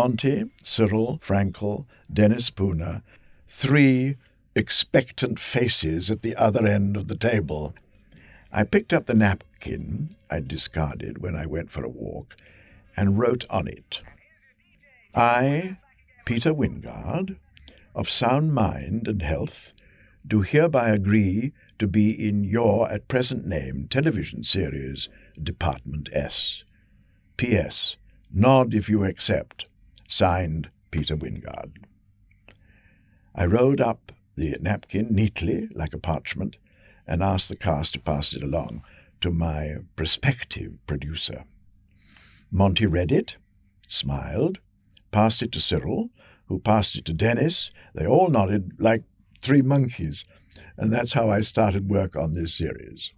Monty, Cyril, Frankel, Dennis Spooner, three expectant faces at the other end of the table. I picked up the napkin I'd discarded when I went for a walk and wrote on it I, Peter Wyngarde, of sound mind and health, do hereby agree to be in your at present name television series Department S. P.S. Nod if you accept. Signed, Peter Wyngarde. I rolled up the napkin neatly, like a parchment, and asked the cast to pass it along to my prospective producer. Monty read it, smiled, passed it to Cyril, who passed it to Dennis. They all nodded like three monkeys, and that's how I started work on this series.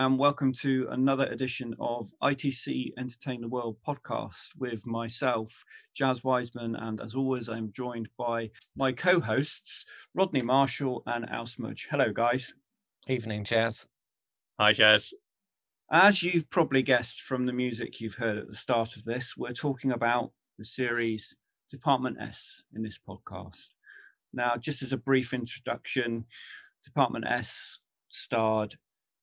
And welcome to another edition of ITC Entertain the World podcast with myself, Jazz Wiseman, and as always, I'm joined by my co hosts, Rodney Marshall and Al Smudge. Hello, guys. Evening, Jazz. Hi, Jazz. As you've probably guessed from the music you've heard at the start of this, we're talking about the series Department S in this podcast. Now, just as a brief introduction, Department S starred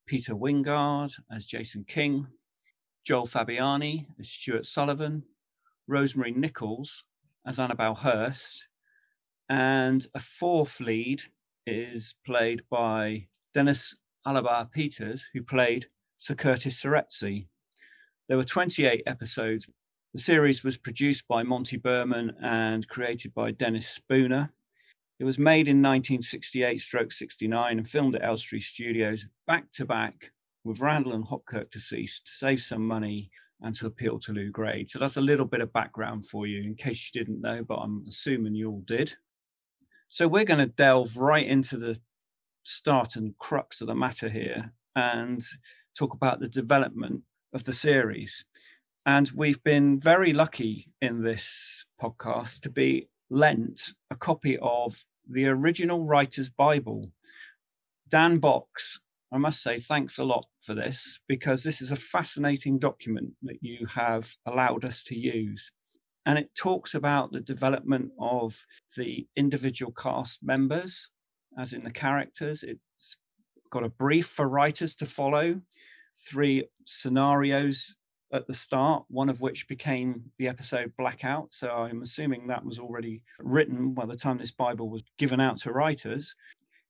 Peter Wyngarde as Jason King, Joel Fabiani as Stuart Sullivan, Rosemary Nichols as Annabelle Hurst, and a fourth lead is played by Dennis Alaba Peters, who played Sir Curtis Seretse. There were 28 episodes. The series was produced by Monty Berman and created by Dennis Spooner. It was made in 1968 stroke 69 and filmed at Elstree Studios back to back with Randall and Hopkirk deceased to save some money and to appeal to Lew Grade. So that's a little bit of background for you in case you didn't know, but I'm assuming you all did. So we're going to delve right into the start and crux of the matter here and talk about the development of the series. And we've been very lucky in this podcast to be lent a copy of the original writer's Bible. Dan Box, I must say, thanks a lot for this because this is a fascinating document that you have allowed us to use. And it talks about the development of the individual cast members, as in the characters. It's got a brief for writers to follow, three scenarios at the start, one of which became the episode Blackout. So I'm assuming that was already written by the time this Bible was given out to writers.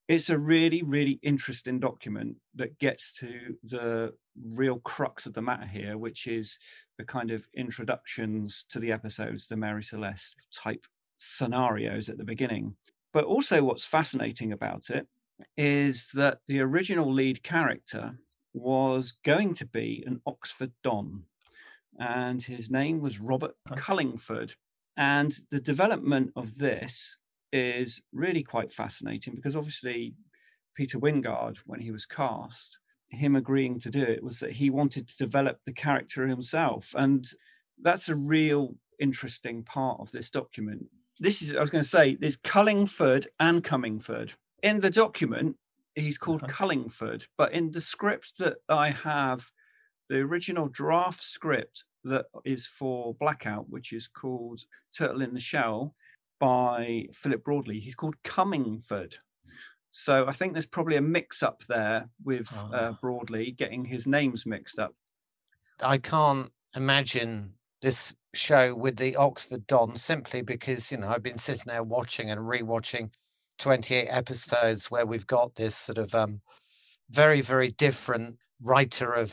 It's a really, really interesting document that gets to the real crux of the matter here, which is the kind of introductions to the episodes, the Mary Celeste type scenarios at the beginning. But also, what's fascinating about it is that the original lead character was going to be an Oxford Don, and his name was Robert Cullingford. And the development of this is really quite fascinating because obviously Peter Wyngarde, when he was cast, him agreeing to do it was that he wanted to develop the character himself. And that's a real interesting part of this document. This is, I was going to say, there's Cullingford and Cummingford. In the document, he's called uh-huh. Cullingford, but in the script that I have, the original draft script that is for Blackout, which is called Turtle in the Shell by Philip Broadley, he's called Cummingford. So I think there's probably a mix up there with uh, Ah. Broadley getting his names mixed up. I can't imagine this show with the Oxford Don simply because, you know, I've been sitting there watching and rewatching 28 episodes where we've got this sort of um, very, very different writer of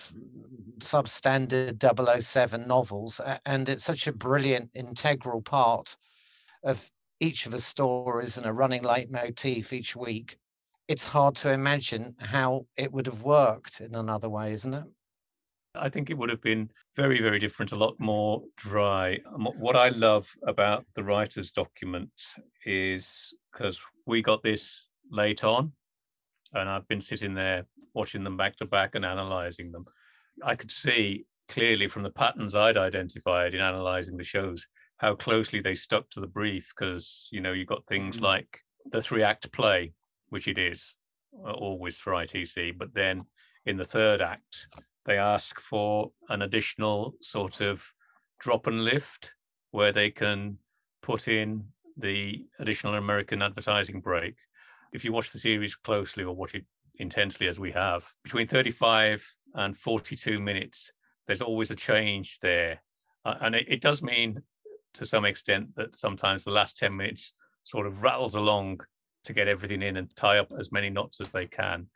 substandard 007 novels. And it's such a brilliant, integral part of each of the stories and a running leitmotif each week. It's hard to imagine how it would have worked in another way, isn't it? I think it would have been very, very different, a lot more dry. What- I love about the writer's document is because we got this late on, and I've been sitting there watching them back to back and analyzing them. I could see clearly from the patterns I'd identified in analyzing the shows how closely they stuck to the brief because, you know, you've got things Mhm. like the three act play, which it is uh, always for ITC, but then in the third act, they ask for an additional sort of drop and lift where they can put in the additional American advertising break. If you watch the series closely or watch it intensely as we have, between 35 and 42 minutes, there's always a change there. Uh, and it, it does mean to some extent that sometimes the last 10 minutes sort of rattles along to get everything in and tie up as many knots as they can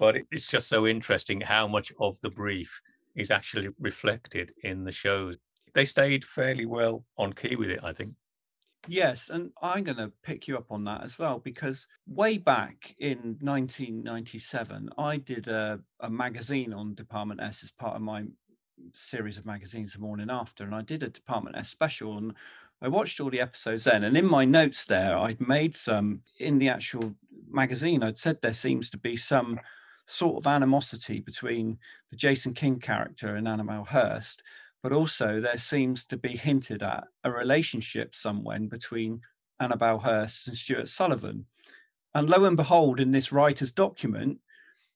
but it's just so interesting how much of the brief is actually reflected in the shows. They stayed fairly well on key with it, I think. Yes, and I'm going to pick you up on that as well because way back in 1997, I did a, a magazine on Department S as part of my series of magazines the morning after, and I did a Department S special and I watched all the episodes then. And in my notes there, I'd made some in the actual magazine, I'd said there seems to be some sort of animosity between the Jason King character and Annabelle Hurst but also there seems to be hinted at a relationship somewhere between Annabelle Hurst and Stuart Sullivan. And lo and behold, in this writer's document,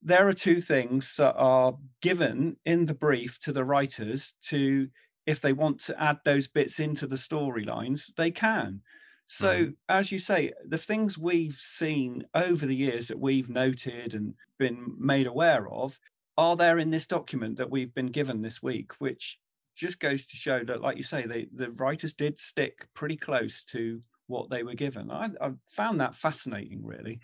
there are two things that are given in the brief to the writers to, if they want to add those bits into the storylines, they can. So, mm-hmm. as you say, the things we've seen over the years that we've noted and been made aware of are there in this document that we've been given this week, which just goes to show that, like you say, they, the writers did stick pretty close to what they were given. I, I found that fascinating, really.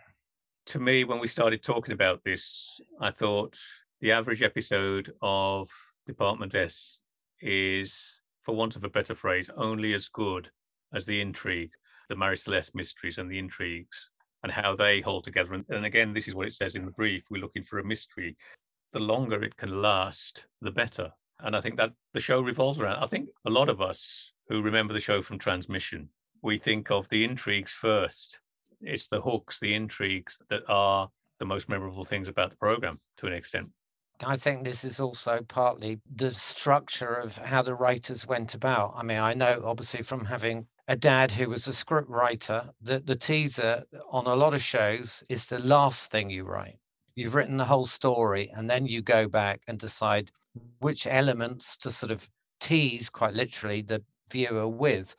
To me, when we started talking about this, I thought the average episode of Department S is, for want of a better phrase, only as good as the intrigue, the Mary Celeste mysteries and the intrigues, and how they hold together. And, and again, this is what it says in the brief we're looking for a mystery. The longer it can last, the better. And I think that the show revolves around. I think a lot of us who remember the show from transmission, we think of the intrigues first. It's the hooks, the intrigues that are the most memorable things about the program to an extent. I think this is also partly the structure of how the writers went about. I mean, I know obviously from having a dad who was a script writer that the teaser on a lot of shows is the last thing you write. You've written the whole story and then you go back and decide which elements to sort of tease quite literally the viewer with.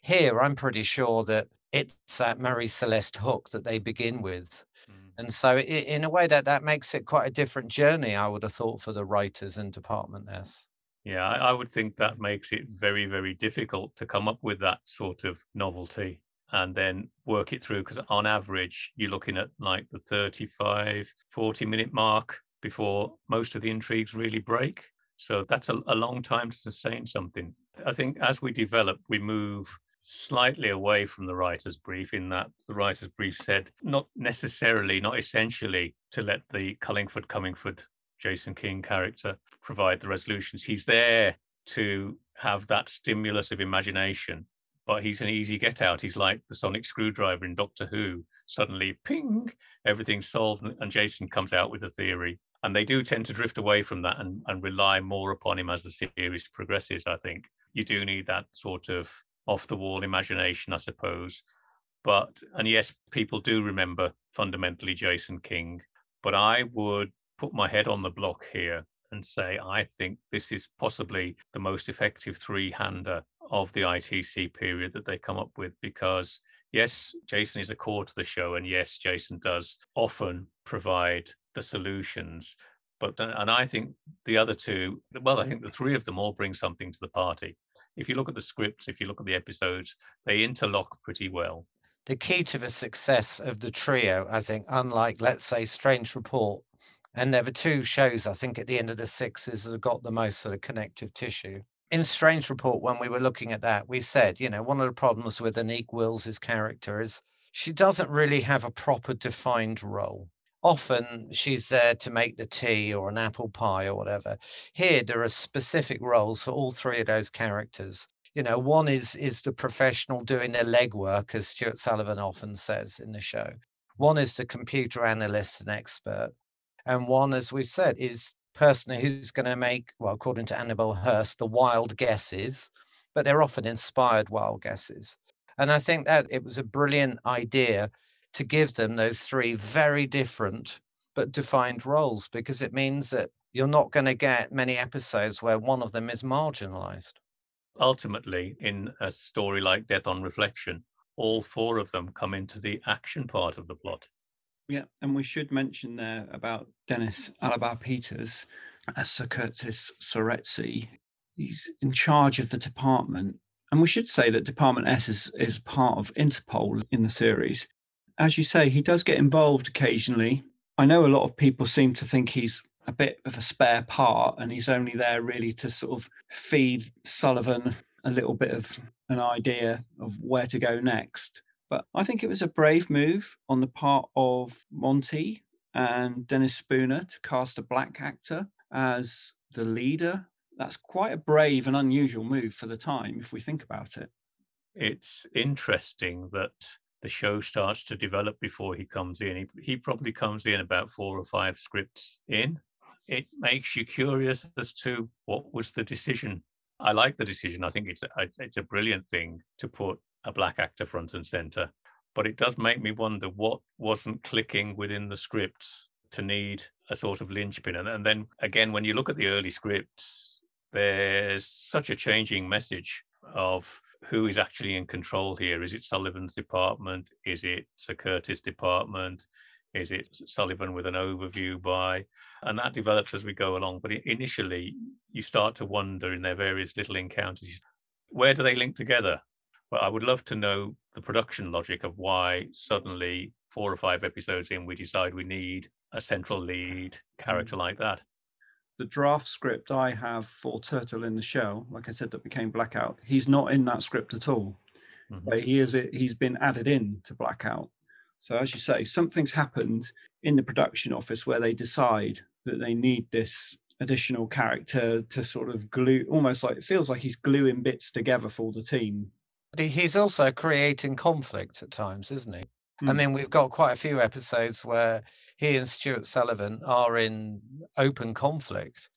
Here, I'm pretty sure that it's that Mary Celeste hook that they begin with. Mm. And so, in a way, that that makes it quite a different journey. I would have thought for the writers and Department S. Yeah, I, I would think that makes it very, very difficult to come up with that sort of novelty and then work it through. Because on average, you're looking at like the 35, 40 minute mark before most of the intrigues really break. So that's a, a long time to sustain something. I think as we develop, we move slightly away from the writer's brief in that the writer's brief said not necessarily, not essentially, to let the Cullingford Cummingford Jason King character provide the resolutions. He's there to have that stimulus of imagination, but he's an easy get out. He's like the sonic screwdriver in Doctor Who. Suddenly, ping, everything's solved, and- Jason comes out with a theory. And they do tend to drift away from that and, and rely more upon him as the series progresses, I think. You do need that sort of off the wall imagination, I suppose. But, and yes, people do remember fundamentally Jason King, but I would put my head on the block here and say I think this is possibly the most effective three hander of the ITC period that they come up with because yes, Jason is a core to the show, and yes, Jason does often provide the solutions. But and I think the other two, well, I think the three of them all bring something to the party. If you look at the scripts, if you look at the episodes, they interlock pretty well. The key to the success of the trio, I think, unlike let's say Strange Report, and there were two shows I think at the end of the sixes that got the most sort of connective tissue in Strange Report, when we were looking at that, we said, you know, one of the problems with Anneke Wills' character is she doesn't really have a proper defined role. Often she's there to make the tea or an apple pie or whatever. Here, there are specific roles for all three of those characters. You know, one is is the professional doing their legwork, as Stuart Sullivan often says in the show. One is the computer analyst and expert. And one, as we've said, is person who's going to make, well, according to Annabelle Hurst, the wild guesses, but they're often inspired wild guesses. And I think that it was a brilliant idea to give them those three very different but defined roles because it means that you're not going to get many episodes where one of them is marginalized. Ultimately, in a story like Death on Reflection, all four of them come into the action part of the plot. Yeah, and we should mention there about Dennis Alaba Peters as uh, Sir Curtis Seretse. He's in charge of the department. And we should say that Department S is, is part of Interpol in the series. As you say, he does get involved occasionally. I know a lot of people seem to think he's a bit of a spare part and he's only there really to sort of feed Sullivan a little bit of an idea of where to go next. But I think it was a brave move on the part of Monty and Dennis Spooner to cast a black actor as the leader. That's quite a brave and unusual move for the time, if we think about it. It's interesting that the show starts to develop before he comes in. He, he probably comes in about four or five scripts in. It makes you curious as to what was the decision. I like the decision. I think it's a, it's a brilliant thing to put a black actor front and center. But it does make me wonder what wasn't clicking within the scripts to need a sort of linchpin. And, and then again, when you look at the early scripts, there's such a changing message of who is actually in control here. Is it Sullivan's department? Is it Sir Curtis' department? Is it Sullivan with an overview by? And that develops as we go along. But initially, you start to wonder in their various little encounters where do they link together? But I would love to know the production logic of why suddenly four or five episodes in we decide we need a central lead character mm. like that. The draft script I have for Turtle in the Shell, like I said, that became Blackout, he's not in that script at all. Mm-hmm. But he is he's been added in to Blackout. So as you say, something's happened in the production office where they decide that they need this additional character to sort of glue almost like it feels like he's gluing bits together for the team he's also creating conflict at times, isn't he? Mm. I hmm. mean, we've got quite a few episodes where he and Stuart Sullivan are in open conflict.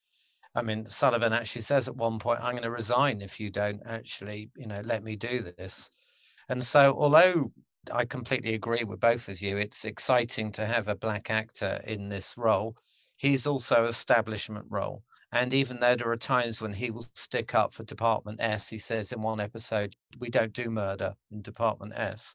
I mean, Sullivan actually says at one point, "I'm going to resign if you don't actually, you know, let me do this." And so, although I completely agree with both of you, it's exciting to have a black actor in this role. He's also establishment role. And even though there are times when he will stick up for Department S, he says in one episode, we don't do murder in Department S.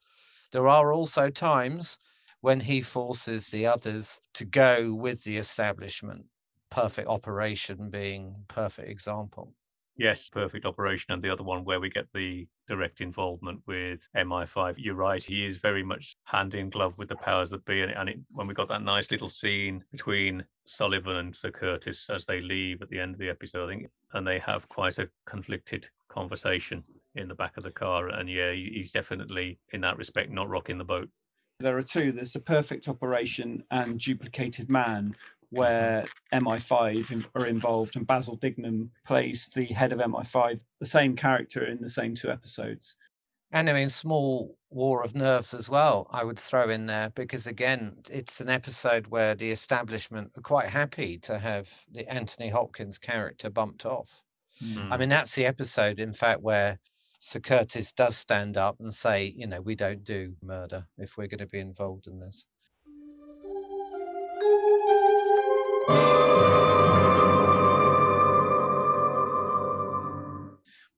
There are also times when he forces the others to go with the establishment, perfect operation being perfect example. Yes, perfect operation, and the other one where we get the direct involvement with MI5. You're right; he is very much hand in glove with the powers that be, and, and it, when we got that nice little scene between Sullivan and Sir Curtis as they leave at the end of the episode, I think, and they have quite a conflicted conversation in the back of the car, and yeah, he's definitely in that respect not rocking the boat. There are two. There's the perfect operation and duplicated man, where MI5 are involved, and Basil Dignam plays the head of MI5, the same character in the same two episodes. And I mean, small war of nerves as well, I would throw in there, because again, it's an episode where the establishment are quite happy to have the Anthony Hopkins character bumped off. Mm. I mean, that's the episode, in fact, where Sir Curtis does stand up and say, you know, we don't do murder if we're going to be involved in this.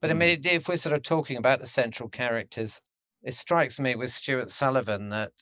But I hmm. mean, if we're sort of talking about the central characters, it strikes me with Stuart Sullivan that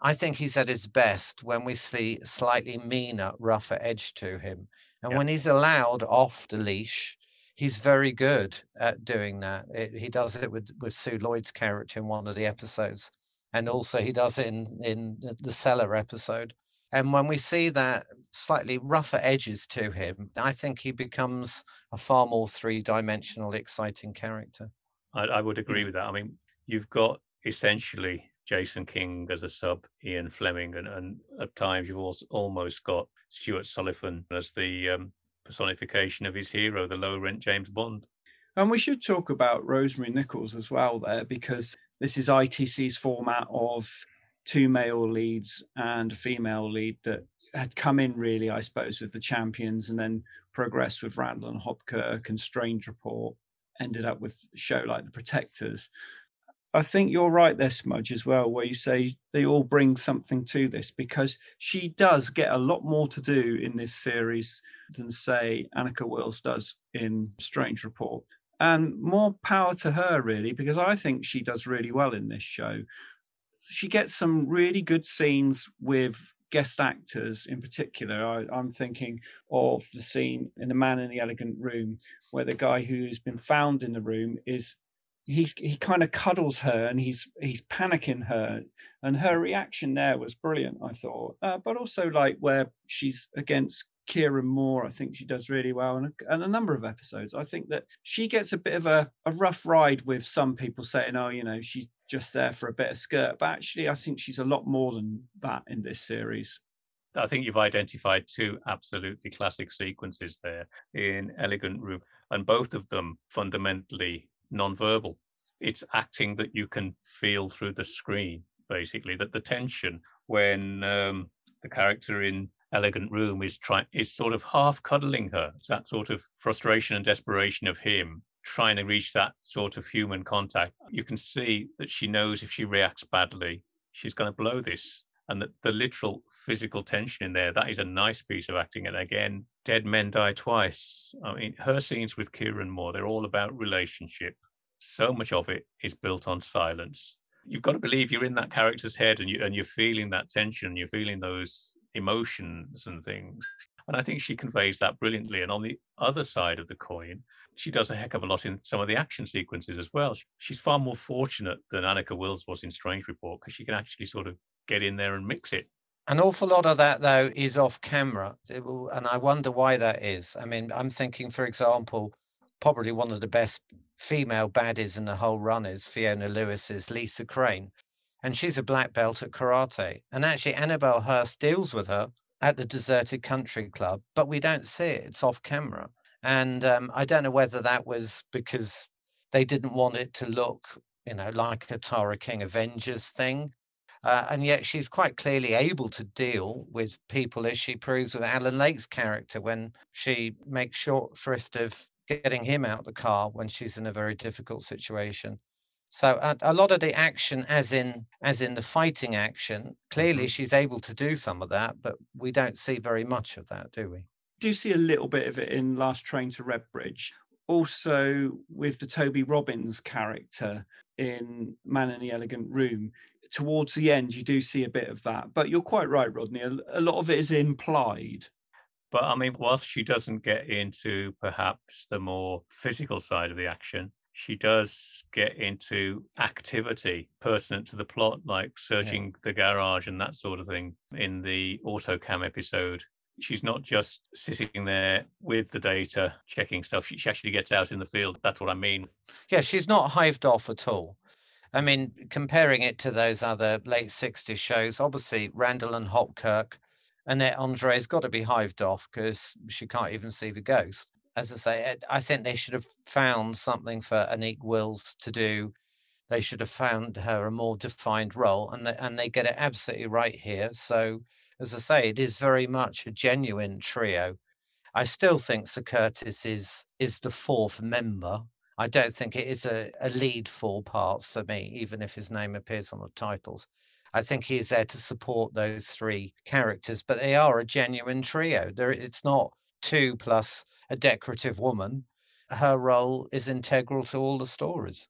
I think he's at his best when we see slightly meaner, rougher edge to him. And when he's allowed off the leash, he's very good at doing that. It, he does it with, with Sue Lloyd's character in one of the episodes. And also he does it in, in the cellar episode. And when we see that slightly rougher edges to him, I think he becomes a far more three dimensional, exciting character. I, I would agree with that. I mean, you've got essentially Jason King as a sub, Ian Fleming, and, and at times you've also almost got Stuart Sullivan as the um, personification of his hero, the low rent James Bond. And we should talk about Rosemary Nichols as well there, because this is ITC's format of two male leads and a female lead that had come in really, I suppose, with the champions and then progressed with Randall and Hopkirk and Strange Report, ended up with a show like The Protectors. I think you're right there, Smudge, as well, where you say they all bring something to this because she does get a lot more to do in this series than, say, Anneke Wills does in Strange Report. And more power to her, really, because I think she does really well in this show. She gets some really good scenes with guest actors in particular. I, am thinking of the scene in The Man in the Elegant Room, where the guy who's been found in the room is he's he kind of cuddles her and he's he's panicking her. And her reaction there was brilliant i thought. Uh, but also like where she's against kieran moore i think she does really well and a, and a number of episodes. I think that she gets a bit of a, a rough ride with some people saying oh you know she's just there for a bit of skirt but actually i think she's a lot more than that in this series I think you've identified two absolutely classic sequences there in Elegant Room, and both of them fundamentally non-verbal. It's acting that you can feel through the screen, basically. That the tension when um, the character in Elegant Room is trying is sort of half cuddling her. It's that sort of frustration and desperation of him trying to reach that sort of human contact. You can see that she knows if she reacts badly, she's going to blow this. And that the literal physical tension in there, that is a nice piece of acting. And again, Dead Men Die Twice. I mean, her scenes with Kieran Moore, they're all about relationship. So much of it is built on silence. You've got to believe you're in that character's head and you and you're feeling that tension, you're feeling those emotions and things. And I think she conveys that brilliantly. And on the other side of the coin, she does a heck of a lot in some of the action sequences as well. She's far more fortunate than Anneke Wills was in Strange Report because she can actually sort of get in there and mix it an awful lot of that, though, is off camera. Will, and I wonder why that is. I mean, I'm thinking, for example, probably one of the best female baddies in the whole run is Fiona Lewis's Lisa Crane. And she's a black belt at karate. And actually, Annabelle Hurst deals with her at the Deserted Country Club, but we don't see it. It's off camera. And um, I don't know whether that was because they didn't want it to look, you know, like a Tara King Avengers thing uh, and yet she's quite clearly able to deal with people as she proves with Alan Lake's character when she makes short shrift of getting him out the car when she's in a very difficult situation. So a, a lot of the action, as in as in the fighting action, clearly mm-hmm. she's able to do some of that, but we don't see very much of that, do we? Do see a little bit of it in Last Train to Redbridge. Also with the Toby Robbins character in Man in the Elegant Room, towards the end, you do see a bit of that. But you're quite right, Rodney. A, lot of it is implied. But I mean, whilst she doesn't get into perhaps the more physical side of the action, she does get into activity pertinent to the plot, like searching yeah. the garage and that sort of thing in the autocam episode. She's not just sitting there with the data, checking stuff. She, she actually gets out in the field. That's what I mean. Yeah, she's not hived off at all. I mean, comparing it to those other late 60s shows, obviously Randall and Hopkirk, Annette Andre's got to be hived off because she can't even see the ghost. As I say, I think they should have found something for Anneke Wills to do. They should have found her a more defined role, and they, and they get it absolutely right here. So, as I say, it is very much a genuine trio. I still think Sir Curtis is is the fourth member I don't think it is a, a lead four parts for me, even if his name appears on the titles. I think he is there to support those three characters, but they are a genuine trio. It's not two plus a decorative woman. Her role is integral to all the stories.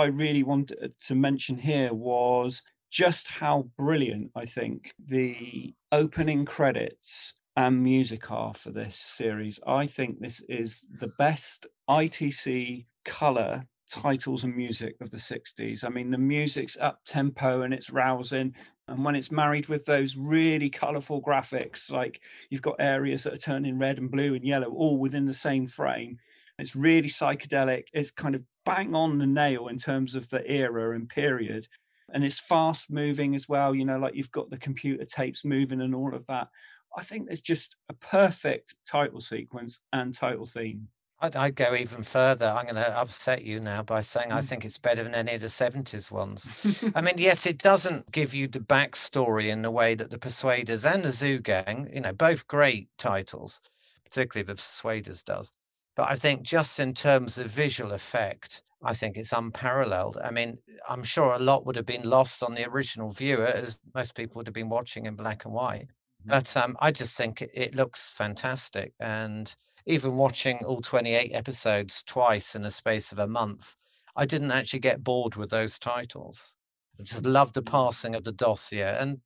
I really wanted to mention here was just how brilliant I think the opening credits and music are for this series. I think this is the best ITC color titles and music of the 60s. I mean, the music's up tempo and it's rousing. And when it's married with those really colorful graphics, like you've got areas that are turning red and blue and yellow all within the same frame, it's really psychedelic. It's kind of bang on the nail in terms of the era and period. And it's fast moving as well, you know, like you've got the computer tapes moving and all of that. I think there's just a perfect title sequence and title theme. I'd, I'd go even further. I'm going to upset you now by saying mm. I think it's better than any of the 70s ones. I mean, yes, it doesn't give you the backstory in the way that the Persuaders and the Zoo Gang, you know, both great titles, particularly the Persuaders does. But I think just in terms of visual effect, I think it's unparalleled. I mean, I'm sure a lot would have been lost on the original viewer, as most people would have been watching in black and white. Mm-hmm. But um, I just think it, it looks fantastic. And even watching all 28 episodes twice in a space of a month, I didn't actually get bored with those titles. I just loved the passing of the dossier. And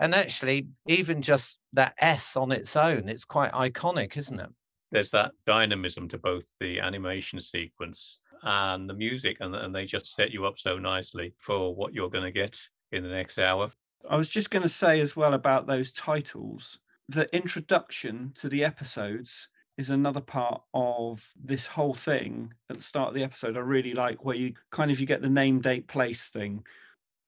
and actually, even just that S on its own, it's quite iconic, isn't it? There's that dynamism to both the animation sequence and the music, and, and they just set you up so nicely for what you're going to get in the next hour. I was just going to say as well about those titles. The introduction to the episodes is another part of this whole thing at the start of the episode. I really like where you kind of you get the name, date, place thing.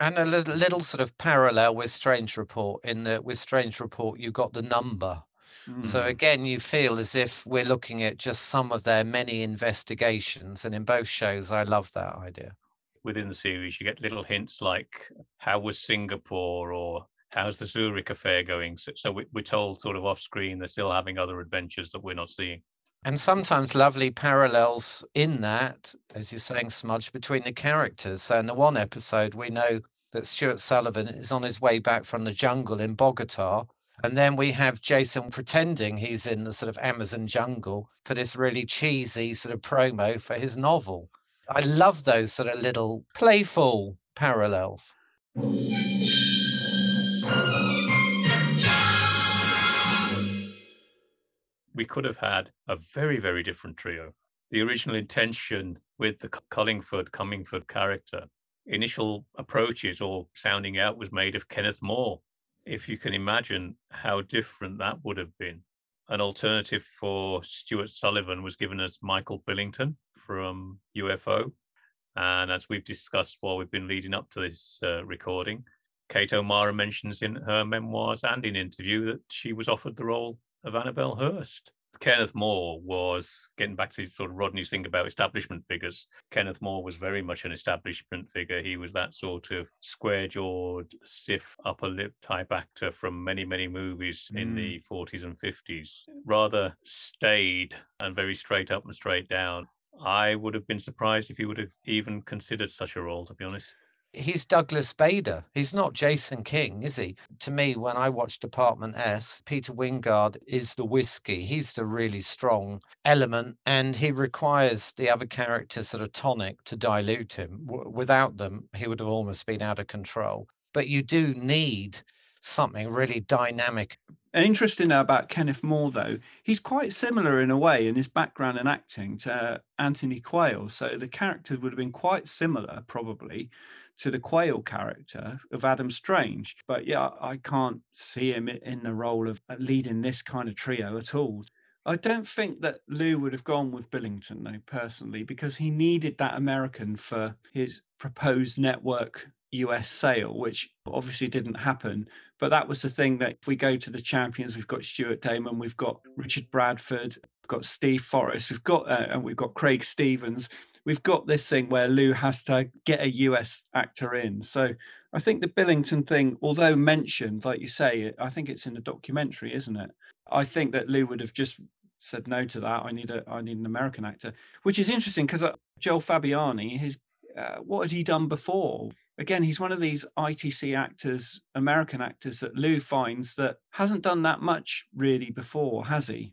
And a little, little sort of parallel with Strange Report. In the with Strange Report, you got the number. Mm. So again, you feel as if we're looking at just some of their many investigations. And in both shows, I love that idea within the series, you get little hints like how was Singapore or how's the Zurich affair going. So, so we, we're told sort of off screen they're still having other adventures that we're not seeing. And sometimes lovely parallels in that, as you're saying, Smudge, between the characters. So in the one episode, we know that Stuart Sullivan is on his way back from the jungle in Bogota. And then we have Jason pretending he's in the sort of Amazon jungle for this really cheesy sort of promo for his novel. I love those sort of little playful parallels. We could have had a very, very different trio. The original intention with the Cullingford, Cummingford character, initial approaches or sounding out was made of Kenneth More. If you can imagine how different that would have been. An alternative for Stuart Sullivan was given as Michael Billington, from UFO. And as we've discussed while we've been leading up to this uh, recording, Kate O'Mara mentions in her memoirs and in interview that she was offered the role of Annabelle Hurst. Kenneth More was getting back to sort of Rodney's thing about establishment figures. Kenneth More was very much an establishment figure. He was that sort of square jawed, stiff upper lip type actor from many, many movies mm. in the 40s and 50s. Rather staid and very straight up and straight down. I would have been surprised if he would have even considered such a role, to be honest. He's Douglas Bader. He's not Jason King, is he? To me, when I watch Department S, Peter Wyngarde is the whiskey. He's the really strong element, and he requires the other characters sort of tonic to dilute him. W- without them, he would have almost been out of control. But you do need something really dynamic interesting about Kenneth More, though, he's quite similar in a way in his background and acting to uh, Anthony Quayle. So the character would have been quite similar, probably, to the Quayle character of Adam Strange. But yeah, I can't see him in the role of leading this kind of trio at all. I don't think that Lew would have gone with Billington, though, personally, because he needed that American for his proposed network US sale, which obviously didn't happen. But that was the thing that if we go to the champions, we've got Stuart Damon, we've got Richard Bradford, we've got Steve Forrest, we've got uh, and we've got Craig Stevens. We've got this thing where Lew has to get a US actor in. So I think the Billington thing, although mentioned, like you say, I think it's in the documentary, isn't it? I think that Lew would have just said no to that. I need a I need an American actor, which is interesting because uh, Joel Fabiani, his uh, what had he done before? again, he's one of these ITC actors, American actors that Lew finds that hasn't done that much really before, has he?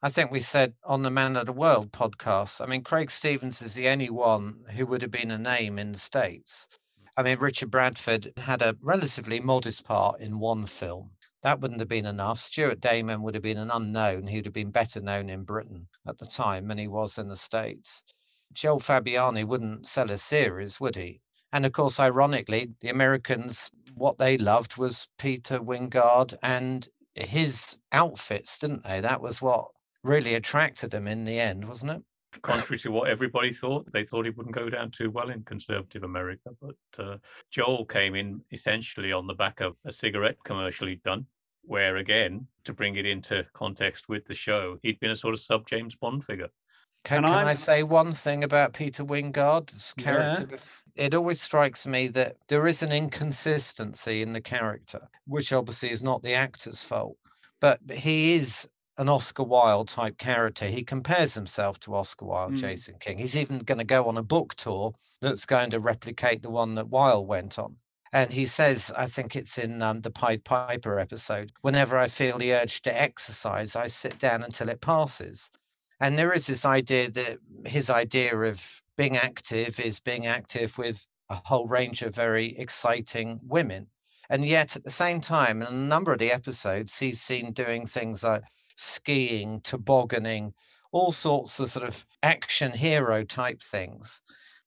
I think we said on the Man of the World podcast, I mean, Craig Stevens is the only one who would have been a name in the States. Mm. I mean, Richard Bradford had a relatively modest part in one film. That wouldn't have been enough. Stuart Damon would have been an unknown. He'd have been better known in Britain at the time than he was in the States. Joel Fabiani wouldn't sell a series, would he? And of course, ironically, the Americans, what they loved was Peter Wyngarde and his outfits, didn't they? That was what really attracted them in the end, wasn't it? contrary to what everybody thought. They thought he wouldn't go down too well in conservative America. But uh, Joel came in essentially on the back of a cigarette commercial he'd done, where again, to bring it into context with the show, he'd been a sort of sub James Bond figure. Can, can I say one thing about Peter Wyngarde's character? Yeah. It always strikes me that there is an inconsistency in the character, which obviously is not the actor's fault. But he is an Oscar Wilde type character. He compares himself to Oscar Wilde, mm. Jason King. He's even going to go on a book tour that's going to replicate the one that Wilde went on. And he says, I think it's in um, the Pied Piper episode, whenever I feel the urge to exercise, I sit down until it passes. And there is this idea that his idea of being active is being active with a whole range of very exciting women. And yet, at the same time, in a number of the episodes, he's seen doing things like skiing, tobogganing, all sorts of sort of action hero type things.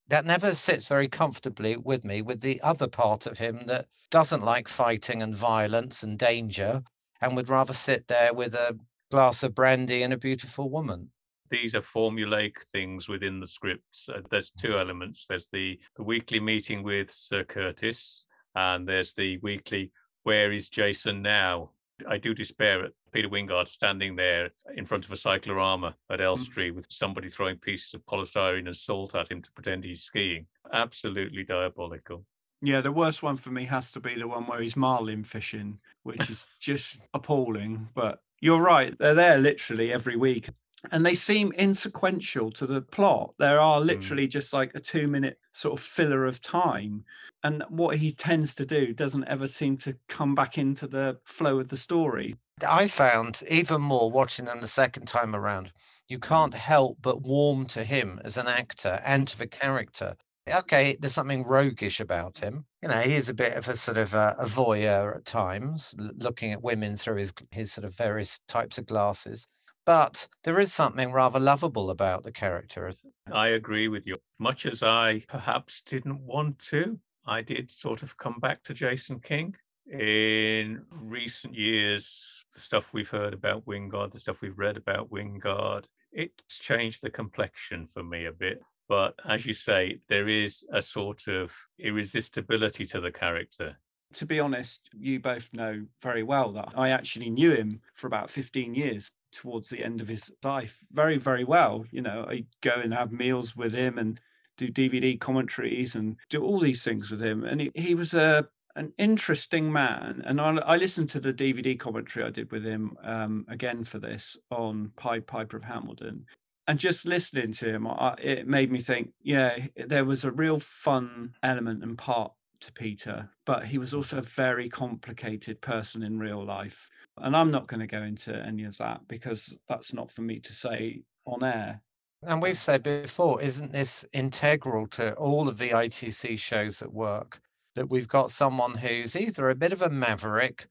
That never sits very comfortably with me with the other part of him that doesn't like fighting and violence and danger and would rather sit there with a glass of brandy and a beautiful woman these are formulaic things within the scripts. Uh, there's two elements. There's the, the weekly meeting with Sir Curtis, and there's the weekly "Where is Jason now?" I do despair at Peter Wyngarde standing there in front of a cyclorama at mm. Elstree mm. with somebody throwing pieces of polystyrene and salt at him to pretend he's skiing. Absolutely diabolical. Yeah, the worst one for me has to be the one where he's marlin fishing, which is just appalling. But you're right, they're there literally every week and they seem insequential to the plot. There are mm. literally mm. just like a two minute sort of filler of time. And what he tends to do doesn't ever seem to come back into the flow of the story. I found even more watching them the second time around, you can't help but warm to him as an actor and to the character. Okay, there's something roguish about him. You know, he is a bit of a sort of a, a voyeur at times, looking at women through his his sort of various types of glasses but there is something rather lovable about the character. I agree with you. Much as I perhaps didn't want to, I did sort of come back to Jason King. In recent years, the stuff we've heard about Wyngarde, the stuff we've read about Wyngarde, it's changed the complexion for me a bit. But as you say, there is a sort of irresistibility to the character to be honest, you both know very well that I actually knew him for about 15 years towards the end of his life very, very well. You know, I go and have meals with him and do DVD commentaries and do all these things with him. And he, he was a an interesting man. And I, I, listened to the DVD commentary I did with him um, again for this on Pied Piper of Hamilton, And just listening to him, I, it made me think, yeah, there was a real fun element and part to Peter, but he was also a very complicated person in real life. And I'm not going to go into any of that because that's not for me to say on air. And we've said before, isn't this integral to all of the ITC shows at work? That we've got someone who's either a bit of a maverick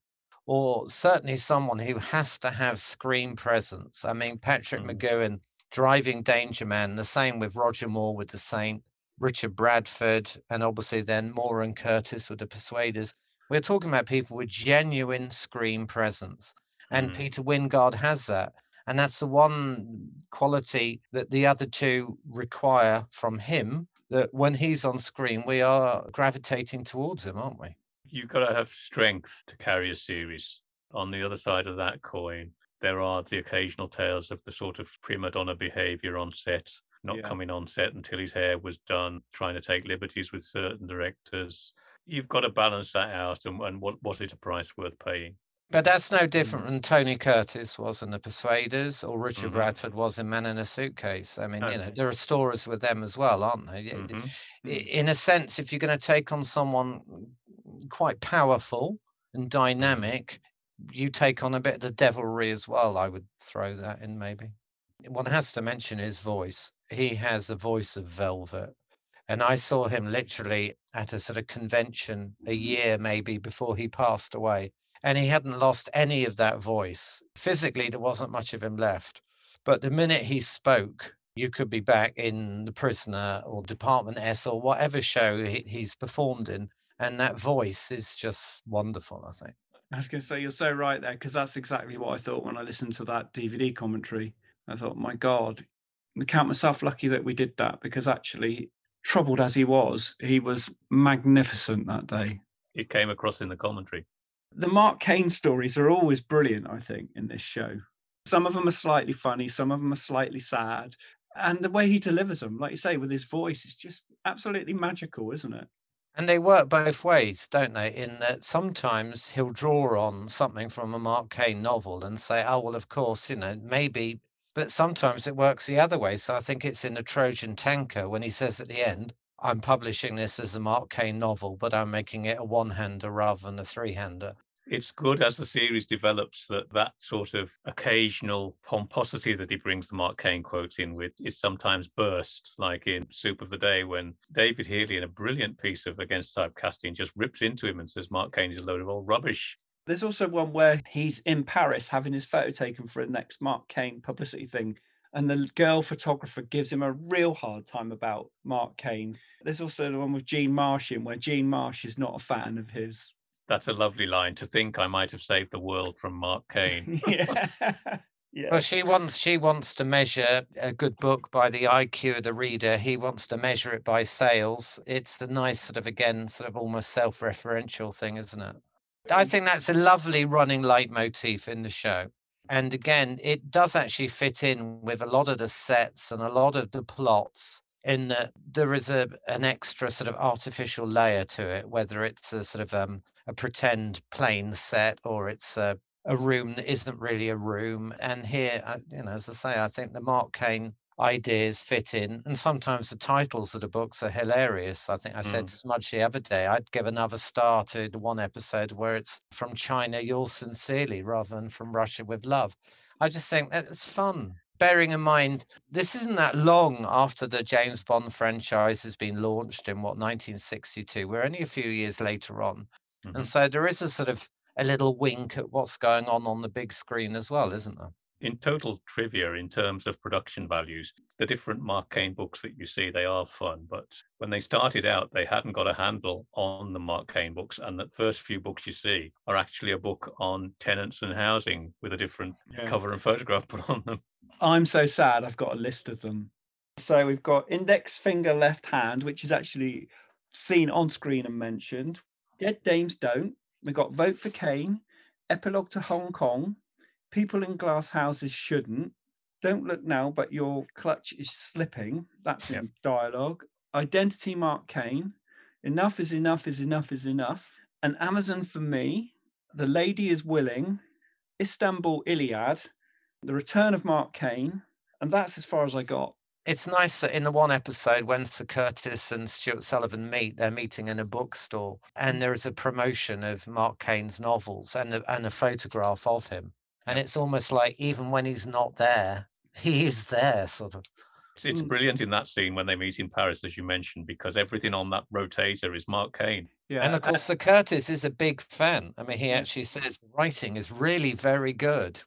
or certainly someone who has to have screen presence. I mean, Patrick mm. McGoohan driving Danger Man, the same with Roger Moore with The Saint, Richard Bradford, and obviously then Moore and Curtis with The Persuaders. We're talking about people with genuine screen presence. And mm. Peter Wyngarde has that. And that's the one quality that the other two require from him that when he's on screen, we are gravitating towards him, aren't we? You've got to have strength to carry a series. On the other side of that coin, there are the occasional tales of the sort of prima donna behavior on set, not yeah. coming on set until his hair was done, trying to take liberties with certain directors, you've got to balance that out and, and what was it a price worth paying but that's no different mm. than Tony Curtis was in The Persuaders or Richard mm-hmm. Bradford was in Man in a Suitcase. I mean, okay. you know, there are stories with them as well, aren't they? Mm-hmm. Mm. In a sense, if you're going to take on someone quite powerful and mm-hmm. dynamic, you take on a bit of the devilry as well. I would throw that in maybe. One has to mention his voice. He has a voice of velvet. And I saw him literally at a sort of convention a year maybe before he passed away. And he hadn't lost any of that voice. Physically, there wasn't much of him left. But the minute he spoke, you could be back in The Prisoner or Department S or whatever show he's performed in. And that voice is just wonderful, I think. I was going to say, you're so right there, because that's exactly what I thought when I listened to that DVD commentary. I thought, my God, I count myself lucky that we did that because actually, troubled as he was, he was magnificent that day. It came across in the commentary. The Mark Caine stories are always brilliant, I think, in this show. Some of them are slightly funny, some of them are slightly sad. And the way he delivers them, like you say, with his voice, is just absolutely magical, isn't it? And they work both ways, don't they? In that sometimes he'll draw on something from a Mark Caine novel and say, oh, well, of course, you know, maybe. But sometimes it works the other way. So I think it's in the Trojan Tanker when he says at the end, I'm publishing this as a Mark Caine novel, but I'm making it a one hander rather than a three hander it's good as the series develops that that sort of occasional pomposity that he brings the Mark Caine quotes in with is sometimes burst, like in Soup of the Day, when David Healy, in a brilliant piece of Against Typecasting, just rips into him and says Mark Caine is a load of old rubbish. There's also one where he's in Paris having his photo taken for a next Mark Caine publicity thing. And the girl photographer gives him a real hard time about Mark Caine. There's also the one with Jean Marsh in where Jean Marsh is not a fan of his that's a lovely line to think I might have saved the world from Mark Caine. yeah. yeah. Well, she wants she wants to measure a good book by the IQ of the reader. He wants to measure it by sales. It's a nice sort of again sort of almost self-referential thing, isn't it? I mm. think that's a lovely running leitmotif in the show. And again, it does actually fit in with a lot of the sets and a lot of the plots in that there is a an extra sort of artificial layer to it, whether it's a sort of um, a pretend plane set or it's a, a room that isn't really a room. And here, you know, as I say, I think the Mark Caine ideas fit in and sometimes the titles of the books are hilarious i think i said mm. as much the other day i'd give another star to one episode where it's from china yours sincerely rather than from russia with love i just think it's fun bearing in mind this isn't that long after the james bond franchise has been launched in what 1962 we're only a few years later on Mm-hmm. And so there is a sort of a little wink at what's going on on the big screen as well, isn't there? In total trivia, in terms of production values, the different Mark Caine books that you see, they are fun. But when they started out, they hadn't got a handle on the Mark Caine books. And the first few books you see are actually a book on tenants and housing with a different yeah. cover and photograph put on them. I'm so sad. I've got a list of them. So we've got index finger left hand, which is actually seen on screen and mentioned. Dead Dames Don't. We've got Vote for Caine, Epilogue to Hong Kong, People in Glass Houses Shouldn't, Don't Look Now, but Your Clutch is Slipping. That's in dialogue. Identity Mark Caine, Enough is Enough is Enough is Enough, and Amazon for Me, The Lady is Willing, Istanbul Iliad, The Return of Mark Caine, and that's as far as I got. It's nice that in the one episode when Sir Curtis and Stewart Sullivan meet, they're meeting in a bookstore, and mm. there is a promotion of Mark Caine's novels and a, and a photograph of him, and it's almost like even when he's not there, he is there, sort of. It's, it's mm. brilliant in that scene when they meet in Paris, as you mentioned, because everything on that rotator is Mark Caine. Yeah, and of course, Sir Curtis is a big fan. I mean, he actually says writing is really very good.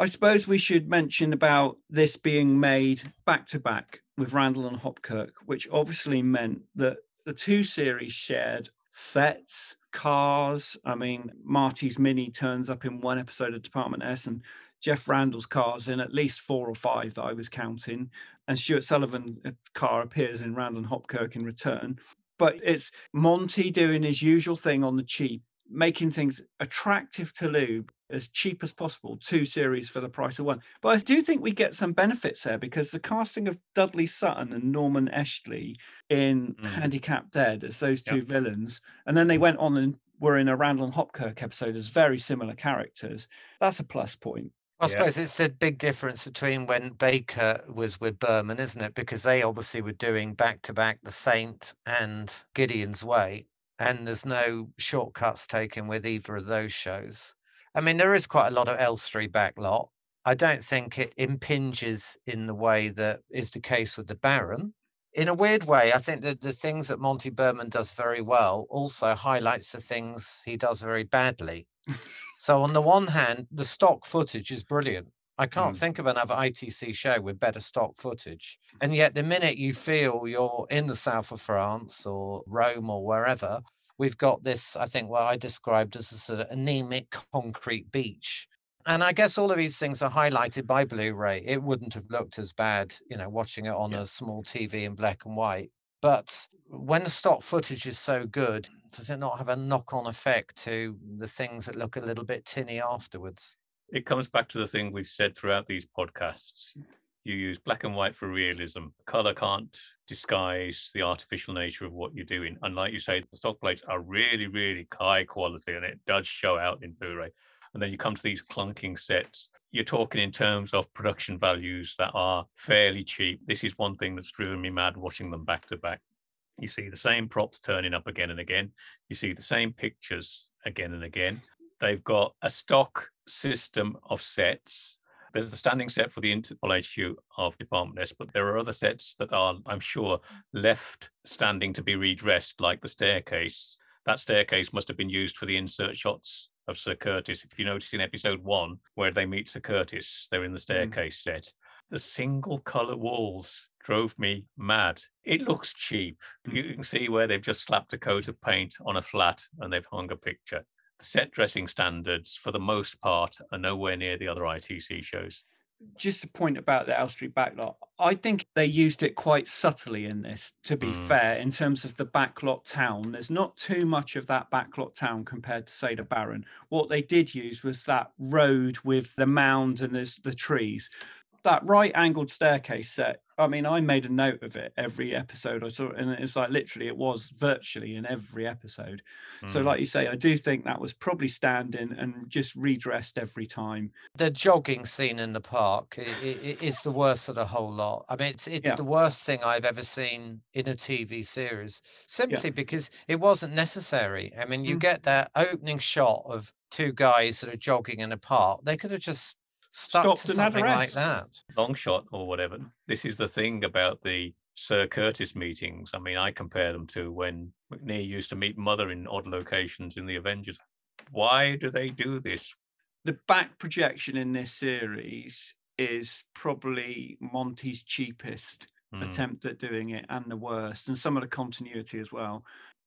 I suppose we should mention about this being made back to back with Randall and Hopkirk, which obviously meant that the two series shared sets, cars. I mean, Marty's Mini turns up in one episode of Department S, and Jeff Randall's cars in at least four or five that I was counting. And Stewart Sullivan's uh, car appears in Randall and Hopkirk in return. But it's Monty doing his usual thing on the cheap, making things attractive to Lew as cheap as possible, two series for the price of one. But I do think we get some benefits there because the casting of Dudley Sutton and Norman Eshley in mm. Handicapped Dead as those two yep. villains, and then they went on and were in a Randall and Hopkirk episode as very similar characters. That's a plus point. I yeah. suppose it's the big difference between when Baker was with Berman, isn't it? Because they obviously were doing back to back The Saint and Gideon's Way, and there's no shortcuts taken with either of those shows. I mean, there is quite a lot of Elstree backlot. I don't think it impinges in the way that is the case with the Baron. In a weird way, I think that the things that Monty Berman does very well also highlights the things he does very badly. so on the one hand, the stock footage is brilliant. I can't mm. think of another ITC show with better stock footage. And yet, the minute you feel you're in the south of France or Rome or wherever, we've got this, I think, what I described as a sort of anemic concrete beach. And I guess all of these things are highlighted by Blu ray. It wouldn't have looked as bad, you know, watching it on yeah. a small TV in black and white. But when the stock footage is so good, does it not have a knock on effect to the things that look a little bit tinny afterwards? It comes back to the thing we've said throughout these podcasts. You use black and white for realism. Color can't disguise the artificial nature of what you're doing. And like you say, the stock plates are really, really high quality and it does show out in Blu ray. And then you come to these clunking sets. You're talking in terms of production values that are fairly cheap. This is one thing that's driven me mad watching them back to back. You see the same props turning up again and again. You see the same pictures again and again. They've got a stock system of sets. There's the standing set for the Interpol HQ of Department S, but there are other sets that are, I'm sure, left standing to be redressed, like the staircase. That staircase must have been used for the insert shots of Sir Curtis. If you notice in episode one, where they meet Sir Curtis, they're in the mm. staircase mm. set. The single color walls drove me mad. It looks cheap. You can see where they've just slapped a coat of paint on a flat and they've hung a picture set dressing standards, for the most part, are nowhere near the other ITC shows. Just a point about the L Elstree backlot. I think they used it quite subtly in this, to be mm. fair, in terms of the backlot town. There's not too much of that backlot town compared to, say, the Baron. What they did use was that road with the mound and there's the trees that right angled staircase set I mean, I made a note of it every episode I saw, and it's like literally it was virtually in every episode. Mm. So, like you say, I do think that was probably standing and just redressed every time. The jogging scene in the park is the worst of the whole lot. I mean, it's it's yeah. the worst thing I've ever seen in a TV series, simply yeah. because it wasn't necessary. I mean, you mm. get that opening shot of two guys that are jogging in a park. They could have just stuck Stopped to something like that. Long shot or whatever. This is the thing about the Sir Curtis meetings. I mean, I compare them to when Macnee used to meet Mother in odd locations in the Avengers. Why do they do this? The back projection in this series is probably Monty's cheapest mm. attempt at doing it and the worst, and some of the continuity as well.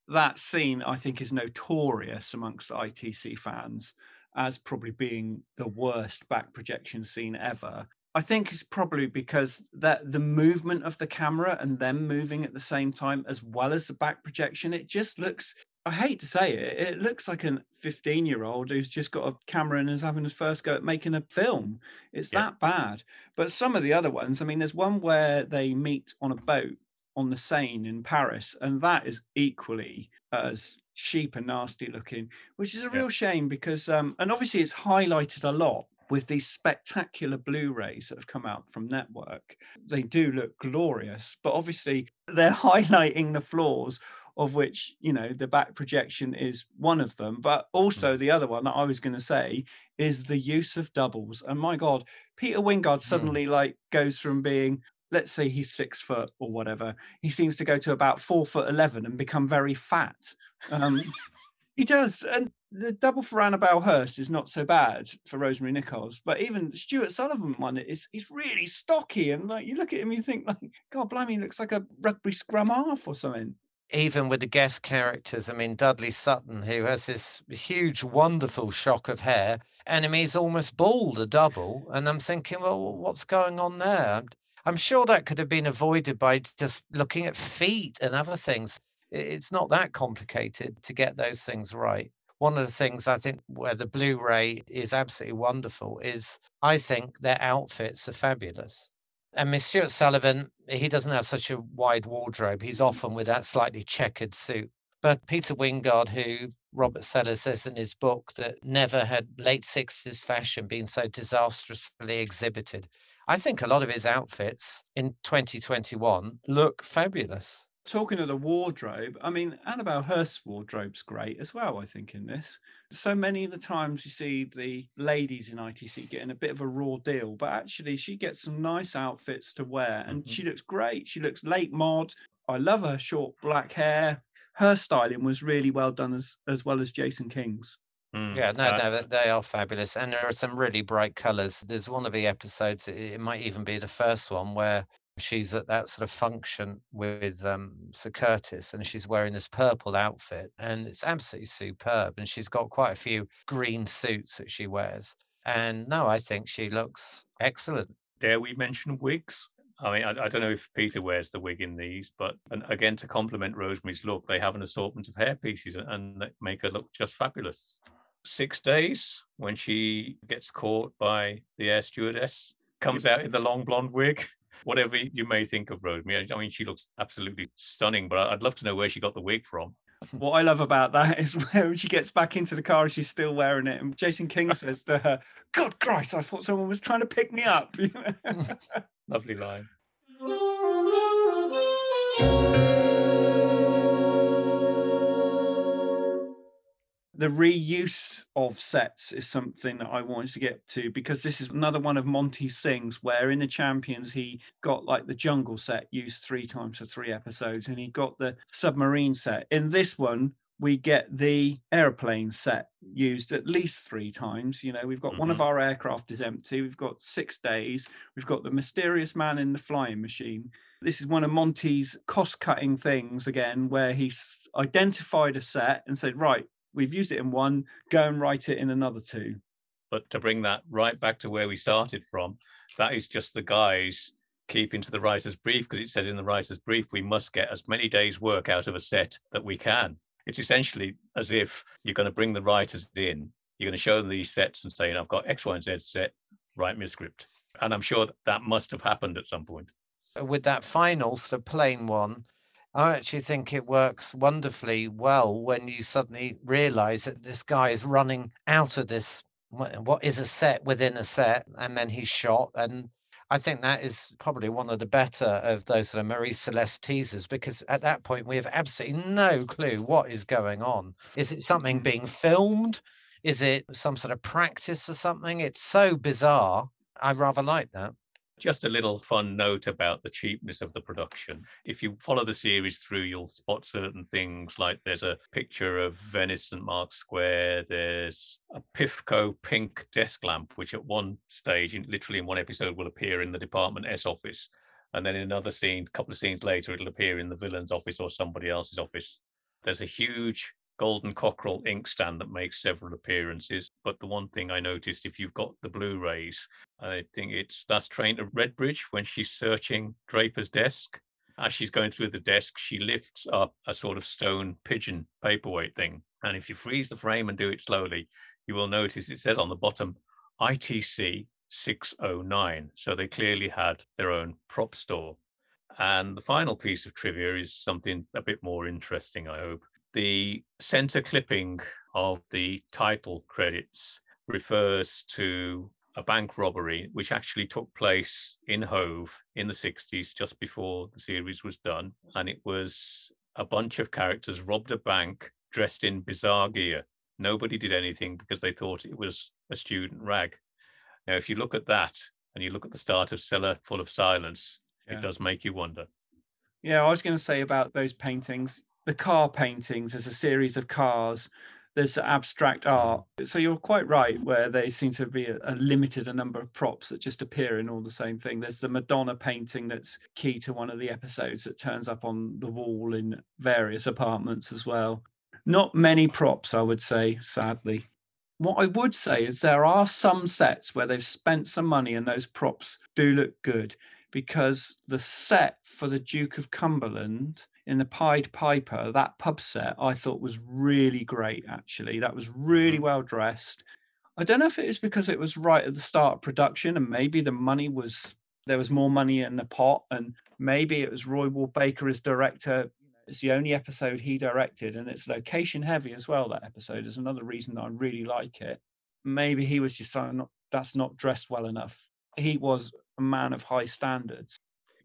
That scene, I think, is notorious amongst ITC fans as probably being the worst back projection scene ever. I think it's probably because that the movement of the camera and them moving at the same time, as well as the back projection, it just looks. I hate to say it, it looks like a 15 year old who's just got a camera and is having his first go at making a film. It's yeah. that bad. But some of the other ones, I mean, there's one where they meet on a boat on the Seine in Paris, and that is equally as cheap and nasty looking, which is a real yeah. shame because, um, and obviously it's highlighted a lot with these spectacular Blu-rays that have come out from Network. They do look glorious, but obviously they're highlighting the flaws of which you know the back projection is one of them but also mm. the other one that i was going to say is the use of doubles and my god peter wyngarde mm. suddenly mm. like goes from being let's say he's six foot or whatever, he seems to go to about four foot 11 and become very fat. Um, he does. And the double for Annabelle Hurst is not so bad for Rosemary Nichols, but even Stewart Sullivan one is he's really stocky. And like you look at him, you think, like, God blimey, he looks like a rugby scrum half or something. Even with the guest characters, I mean, Dudley Sutton, who has this huge, wonderful shock of hair, and he's almost bald, a double. And I'm thinking, well, what's going on there? I'm sure that could have been avoided by just looking at feet and other things. It's not that complicated to get those things right. One of the things I think where the Blu ray is absolutely wonderful is I think their outfits are fabulous. And Miss Stewart Sullivan, he doesn't have such a wide wardrobe. He's often with that slightly checkered suit. But Peter Wyngarde, who Robert Sellers says in his book that never had late 60s fashion been so disastrously exhibited. I think a lot of his outfits in 2021 look fabulous. Talking of the wardrobe, I mean, Annabelle Hurst's wardrobe's great as well, I think, in this. So many of the times you see the ladies in ITC getting a bit of a raw deal, but actually she gets some nice outfits to wear and mm-hmm. she looks great. She looks late mod. I love her short black hair. Her styling was really well done as, as well as Jason King's. Mm, yeah, no, uh, no, they are fabulous, and there are some really bright colours. There's one of the episodes; it might even be the first one where she's at that sort of function with um, Sir Curtis, and she's wearing this purple outfit, and it's absolutely superb. And she's got quite a few green suits that she wears. And no, I think she looks excellent. Dare we mention wigs? I mean, I, I, don't know if Peter wears the wig in these, but and again, to complement Rosemary's look, they have an assortment of hair pieces and they make her look just fabulous. Six days when she gets caught by the air stewardess, comes out in the long blonde wig whatever you may think of Rosemary, I mean, she looks absolutely stunning, but I'd love to know where she got the wig from. What I love about that is when she gets back into the car, she's still wearing it. And Jason King says to her, God Christ, I thought someone was trying to pick me up. Lovely line the reuse of sets is something that I wanted to get to because this is another one of Monty's things where in the Champions he got like the jungle set used three times for three episodes and he got the submarine set. In this one, we get the airplane set used at least three times. You know, we've got mm-hmm. one of mm-hmm. our aircraft is empty. We've got six days. We've got the mysterious man in the flying machine. This is one of Monty's cost cutting things again, where he's identified a set and said, right, we've used it in one, go and write it in another two. But to bring that right back to where we started from, that is just the guys keeping to the writer's brief because it says in the writer's brief we must get as many days' work out of a set that we can. It's essentially as if you're going to bring the writers in, you're going to show them these sets and say, I've got X, Y, and Z set, write me a script. And I'm sure that, that must have happened at some point. With that final sort of plain one, I actually think it works wonderfully well when you suddenly realize that this guy is running out of this what is a set within a set and then he's shot and I think that is probably one of the better of those sort of Marie Celeste teasers because at that point we have absolutely no clue what is going on. Is it something mm-hmm. being filmed? Is it some sort of practice or something? It's so bizarre. I rather like that. Just a little fun note about the cheapness of the production. If you follow the series through, you'll spot certain things like there's a picture of Venice St. Mark's Square, there's a Pifco pink desk lamp, which at one stage, literally in one episode, will appear in the Department S office. And then in another scene, a couple of scenes later, it'll appear in the villain's office or somebody else's office. There's a huge golden cockerel inkstand that makes several appearances. But the one thing I noticed, if you've got the Blu-rays, I think it's that's trained to Redbridge when she's searching Draper's desk. As she's going through the desk, she lifts up a sort of stone pigeon paperweight thing. And if you freeze the frame and do it slowly, you will notice it says on the bottom ITC 609. So they clearly had their own prop store. And the final piece of trivia is something a bit more interesting, I hope. The center clipping of the title credits refers to a bank robbery which actually took place in Hove in the 60s, just before the series was done. And it was a bunch of characters robbed a bank dressed in bizarre gear. Nobody did anything because they thought it was a student rag. Now, if you look at that and you look at the start of Cellar Full of Silence, yeah. it does make you wonder. Yeah, I was going to say about those paintings the car paintings as a series of cars there's abstract art. So you're quite right where they seem to be a, a, limited a number of props that just appear in all the same thing. There's the madonna painting that's key to one of the episodes that turns up on the wall in various apartments as well. Not many props i would say sadly. What i would say is there are some sets where they've spent some money and those props do look good because the set for the duke of cumberland in the Pied Piper, that pub set I thought was really great, actually. That was really mm-hmm. well dressed. I don't know if it was because it was right at the start of production and maybe the money was there was more money in the pot and maybe it was Roy Ward Baker as director It's the only episode he directed, and it's location heavy as well. That episode is another reason that I really like it. Maybe he was just saying that's not dressed well enough. He was a man of high standards.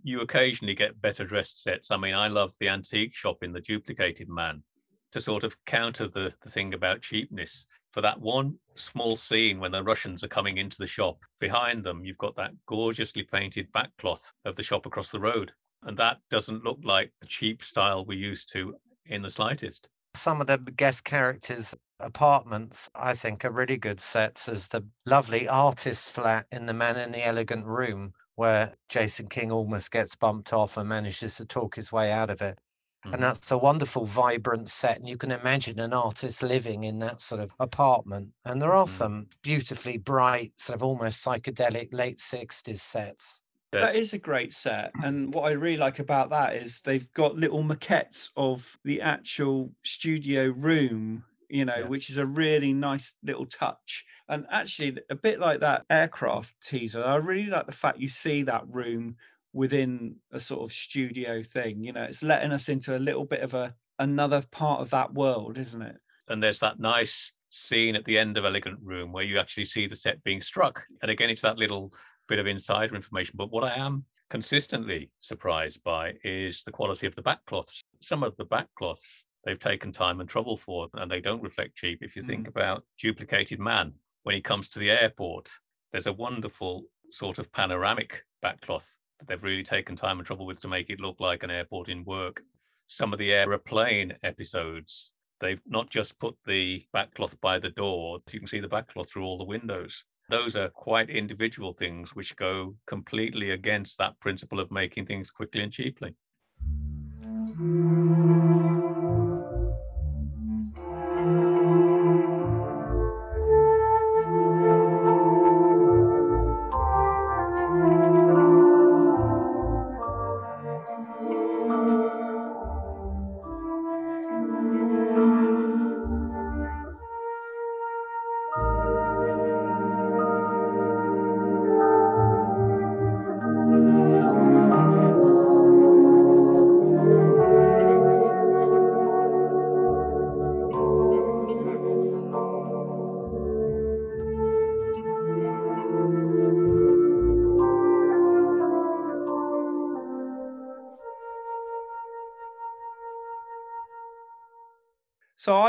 You occasionally get better dressed sets. I mean, I love the antique shop in the duplicated man to sort of counter the, the thing about cheapness. For that one small scene when the Russians are coming into the shop, behind them, you've got that gorgeously painted backcloth of the shop across the road. And that doesn't look like the cheap style we're used to in the slightest. Some of the guest characters' apartments, I think, are really good sets. As the lovely artist flat in The Man in the Elegant Room, where Jason King almost gets bumped off and manages to talk his way out of it. Mm-hmm. And that's a wonderful, vibrant set. And you can imagine an artist living in that sort of apartment. And there are mm-hmm. some beautifully bright, sort of almost psychedelic late 60s sets. That is a great set. And what I really like about that is they've got little maquettes of the actual studio room, you know, yeah. which is a really nice little touch. And actually, a bit like that aircraft teaser, I really like the fact you see that room within a sort of studio thing. You know, it's letting us into a little bit of a another part of that world, isn't it? And there's that nice scene at the end of Elegant Room where you actually see the set being struck. And again, it's that little bit of insider information. But what I am consistently surprised by is the quality of the backcloths. Some of the backcloths they've taken time and trouble for, and they don't reflect cheap. If you mm. think about Duplicated Man, when he comes to the airport, there's a wonderful sort of panoramic backcloth that they've really taken time and trouble with to make it look like an airport in work. Some of the aeroplane episodes, they've not just put the backcloth by the door, you can see the backcloth through all the windows. Those are quite individual things which go completely against that principle of making things quickly and cheaply.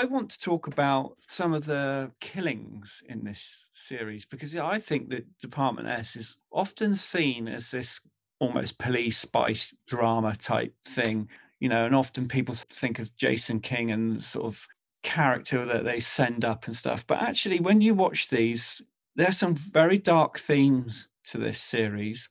Want to talk about some of the killings in this series because I think that Department S is often seen as this almost police spice drama type thing, you know, and often people think of Jason King and sort of character that they send up and stuff. But actually, when you watch these, there are some very dark themes to this series.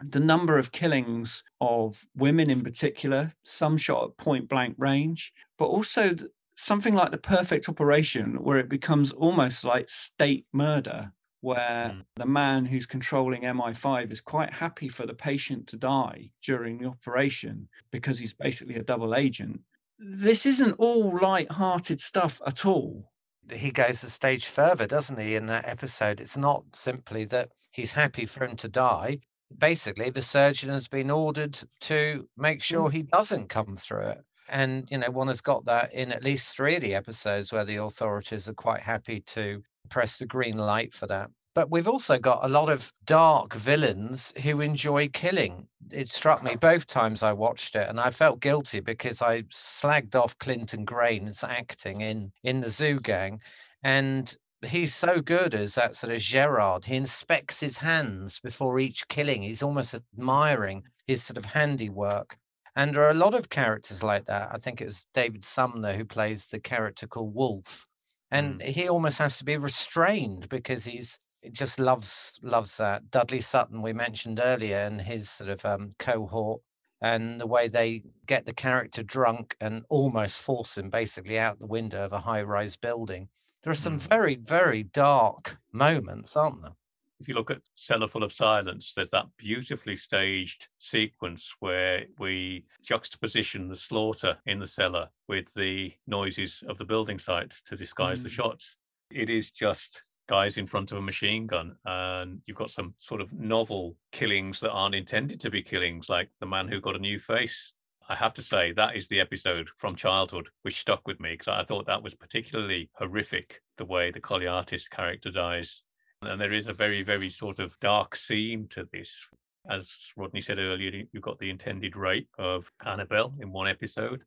The number of killings of women in particular, some shot at point blank range, but also something like the perfect operation where it becomes almost like state murder where mm. the man who's controlling MI5 is quite happy for the patient to die during the operation because he's basically a double agent. This isn't all light-hearted stuff at all. He goes a stage further, doesn't he, in that episode? It's not simply that he's happy for him to die. Basically, the surgeon has been ordered to make sure mm. he doesn't come through it. And, you know, one has got that in at least three of the episodes where the authorities are quite happy to press the green light for that. But we've also got a lot of dark villains who enjoy killing. It struck me both times I watched it, and I felt guilty because I slagged off Clinton Greyn's acting in in the Zoo Gang, and he's so good as that sort of Gerard. He inspects his hands before each killing. He's almost admiring his sort of handiwork. And there are a lot of characters like that. I think it was David Sumner who plays the character called Wolf. And mm. he almost has to be restrained because he's just loves loves that. Dudley Sutton we mentioned earlier and his sort of um, cohort and the way they get the character drunk and almost force him basically out the window of a high-rise building. There are some mm. very, very dark moments, aren't there? If you look at Cellar Full of Silence, there's that beautifully staged sequence where we juxtaposition the slaughter in the cellar with the noises of the building site to disguise mm. the shots. It is just guys in front of a machine gun, and you've got some sort of novel killings that aren't intended to be killings, like the man who got a new face. I have to say that is the episode from childhood which stuck with me because I thought that was particularly horrific the way the Colliatis character dies. And there is a very, very sort of dark scene to this. As Rodney said earlier, you've got the intended rape of Annabelle in one episode,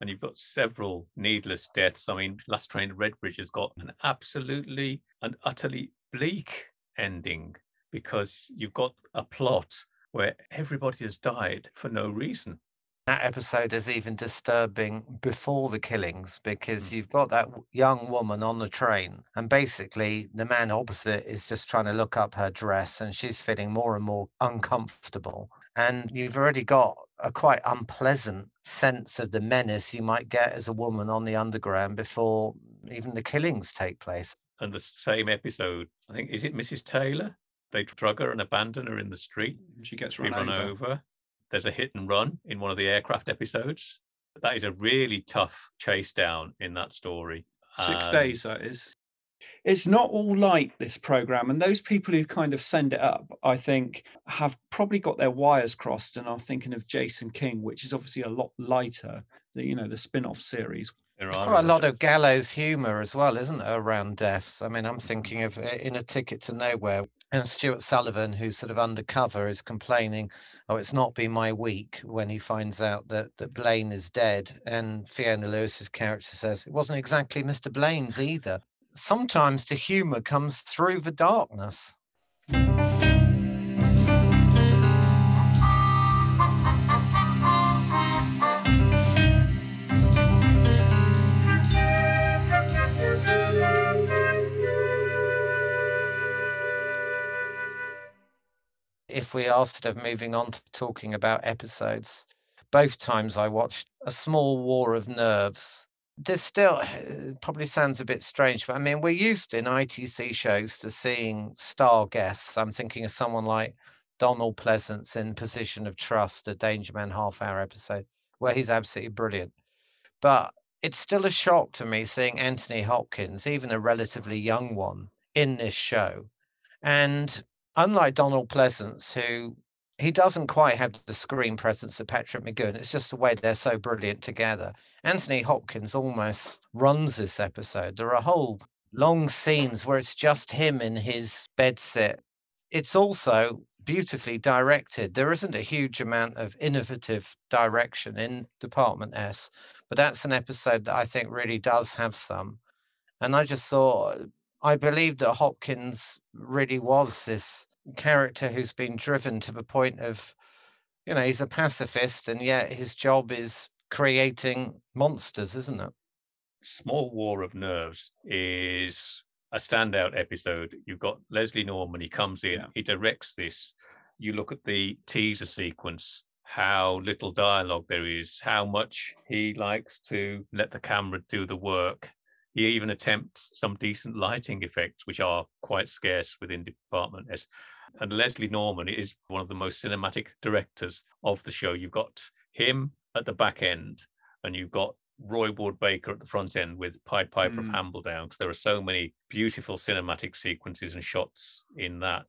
and you've got several needless deaths. I mean, Last Train to Redbridge has got an absolutely and utterly bleak ending because you've got a plot where everybody has died for no reason that episode is even disturbing before the killings because Mm. you've got that young woman on the train and basically the man opposite is just trying to look up her dress and she's feeling more and more uncomfortable and you've already got a quite unpleasant sense of the menace you might get as a woman on the underground before even the killings take place and the same episode, I think, is it Mrs. Taylor? They drug her and abandon her in the street. She gets run, run over. over. There's a hit and run in one of the aircraft episodes. That is a really tough chase down in that story. Six And days, that is. It's not all light, this program. And those people who kind of send it up, I think, have probably got their wires crossed and are thinking of Jason King, which is obviously a lot lighter, the, you know, the spin off series. There There's are quite a lot of gallows humour as well, isn't there, around deaths? I mean, I'm thinking of uh, in a Ticket to Nowhere, and Stewart Sullivan, who's sort of undercover, is complaining, "Oh, it's not been my week." When he finds out that that Blaine is dead, and Fiona Lewis's character says, "It wasn't exactly Mr. Blaine's either." Sometimes the humour comes through the darkness. If we are sort of moving on to talking about episodes, both times I watched A Small War of Nerves. There's still, probably sounds a bit strange, but I mean, we're used in ITC shows to seeing star guests. I'm thinking of someone like Donald Pleasence in Position of Trust, a Danger Man half hour episode, where he's absolutely brilliant. But it's still a shock to me seeing Anthony Hopkins, even a relatively young one, in this show. And unlike Donald Pleasence, who he doesn't quite have the screen presence of Patrick McGoohan, it's just the way they're so brilliant together. Anthony Hopkins almost runs this episode. There are whole long scenes where it's just him in his bedsit. It's also beautifully directed. There isn't a huge amount of innovative direction in Department S, but that's an episode that I think really does have some. And I just thought, I believe that Hopkins really was this character who's been driven to the point of, you know, he's a pacifist and yet his job is creating monsters, isn't it? Small War of Nerves is a standout episode. You've got Leslie Norman, he comes in, Yeah. he directs this. You look at the teaser sequence, how little dialogue there is, how much he likes to let the camera do the work. He even attempts some decent lighting effects, which are quite scarce within Department S. And Leslie Norman is one of the most cinematic directors of the show. You've got him at the back end, and you've got Roy Ward Baker at the front end with Pied Piper of Mm. Hambledown, because there are so many beautiful cinematic sequences and shots in that.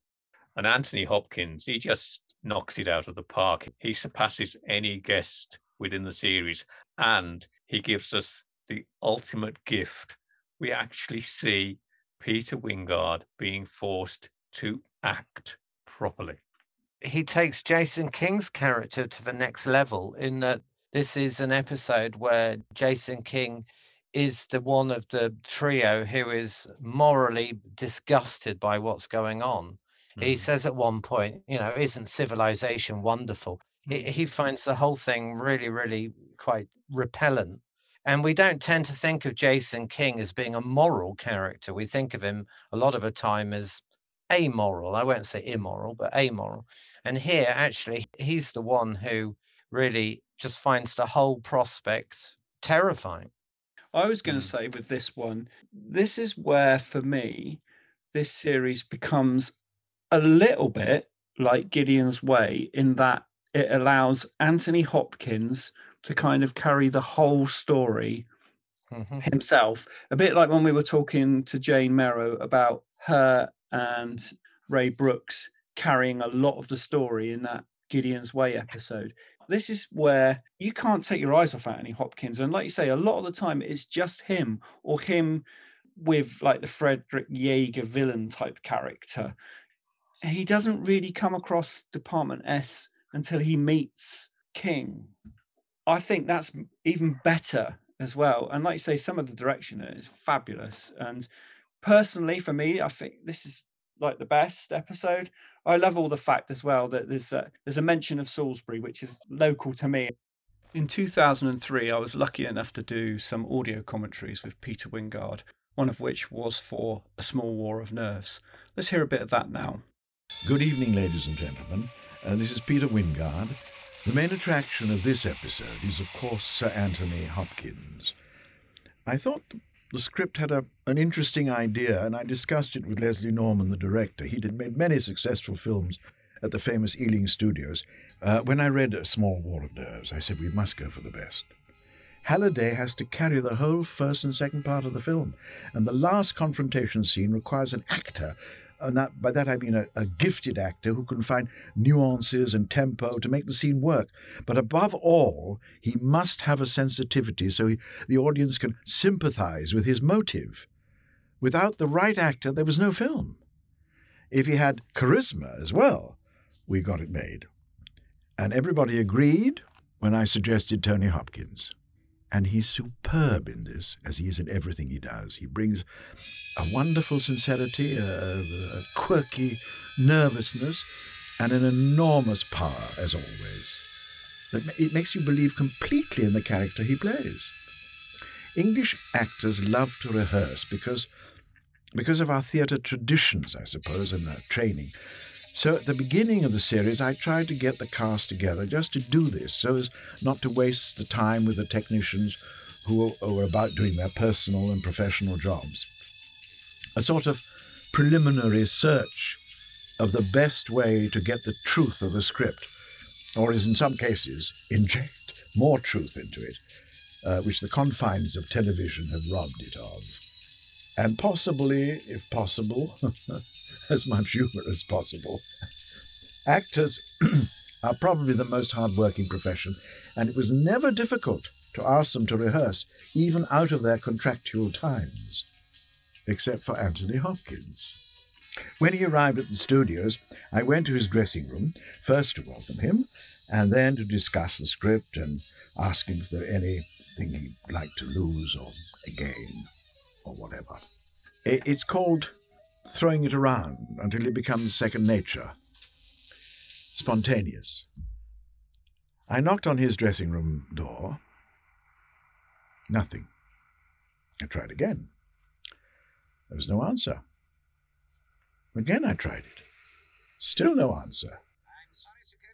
And Anthony Hopkins, he just knocks it out of the park. He surpasses any guest within the series, and he gives us the ultimate gift. We actually see Peter Wyngarde being forced to act properly. he takes Jason King's character to the next level in that this is an episode where Jason King is the one of the trio who is morally disgusted by what's going on. He Mm. says at one point, you know, isn't civilization wonderful? He, he finds the whole thing really, really quite repellent. And we don't tend to think of Jason King as being a moral character. We think of him a lot of the time as amoral. I won't say immoral, but amoral. And here, actually, he's the one who really just finds the whole prospect terrifying. I was going Mm. to say with this one, this is where for me, this series becomes a little bit like Gideon's Way in that it allows Anthony Hopkins to kind of carry the whole story Mhm. himself. A bit like when we were talking to Jane Merrow about her and Ray Brooks carrying a lot of the story in that Gideon's Way episode. This is where you can't take your eyes off Anthony Hopkins. And like you say, a lot of the time it's just him or him with like the Frederick Jaeger villain type character. He doesn't really come across Department S until he meets King. I think that's even better as well. And like you say, some of the direction is fabulous. And personally, for me, I think this is like the best episode. I love all the fact as well that there's a, there's a mention of Salisbury, which is local to me. In 2003, I was lucky enough to do some audio commentaries with Peter Wyngarde, one of which was for A Small War of Nerves. Let's hear a bit of that now. Good evening, ladies and gentlemen. Uh, this is Peter Wyngarde. The main attraction of this episode is, of course, Sir Anthony Hopkins. I thought the script had a, an interesting idea, and I discussed it with Leslie Norman, the director. He had made many successful films at the famous Ealing Studios. Uh, when I read A Small War of Nerves, I said we must go for the best. Halliday has to carry the whole first and second part of the film, and the last confrontation scene requires an actor Uh, and that, by that I mean a, a, gifted actor who can find nuances and tempo to make the scene work. But above all, he must have a sensitivity so he, the audience can sympathize with his motive. Without the right actor, there was no film. If he had charisma as well, we got it made. And everybody agreed when I suggested Tony Hopkins and he's superb in this, as he is in everything he does. He brings a wonderful sincerity, a, a quirky nervousness, and an enormous power, as always. It makes you believe completely in the character he plays. English actors love to rehearse because, because of our theatre traditions, I suppose, and their training. So at the beginning of the series, I tried to get the cast together just to do this, so as not to waste the time with the technicians who were about doing their personal and professional jobs. A sort of preliminary search of the best way to get the truth of the script, or as in some cases, inject more truth into it, uh, which the confines of television have robbed it of. And possibly, if possible, as much humor as possible. Actors are probably the most hard-working profession, and it was never difficult to ask them to rehearse, even out of their contractual times, except for Anthony Hopkins. When he arrived at the studios, I went to his dressing room, first to welcome him, and then to discuss the script and ask him if there anything he'd like to lose or gain or whatever. It's called throwing it around until it becomes second nature, spontaneous. I knocked on his dressing room door. Nothing. I tried again. There was no answer. Again, I tried it. Still no answer.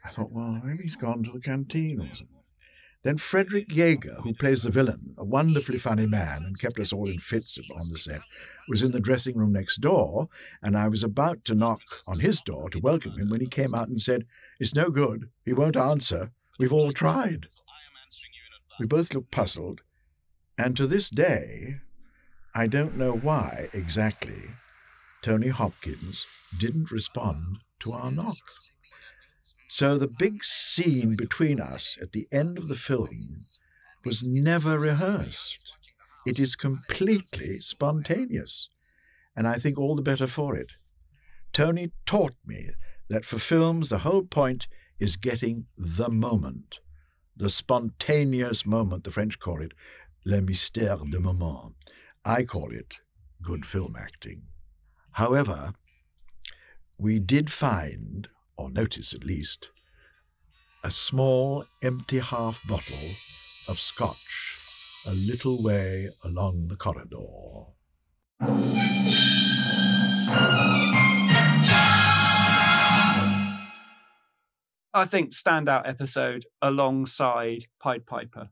I thought, well, maybe he's gone to the canteen or something. Then Frederick Jaeger, who plays the villain, a wonderfully funny man and kept us all in fits on the set, was in the dressing room next door, and I was about to knock on his door to welcome him when he came out and said, It's no good. He won't answer. We've all tried. We both looked puzzled, and to this day, I don't know why exactly Tony Hopkins didn't respond to our knock. So the big scene between us at the end of the film was never rehearsed. It is completely spontaneous, and I think all the better for it. Tony taught me that for films the whole point is getting the moment, the spontaneous moment, the French call it le mystère de moment. I call it good film acting. However, we did find or notice at least, a small empty half bottle of scotch a little way along the corridor. I think standout episode alongside Pied Piper.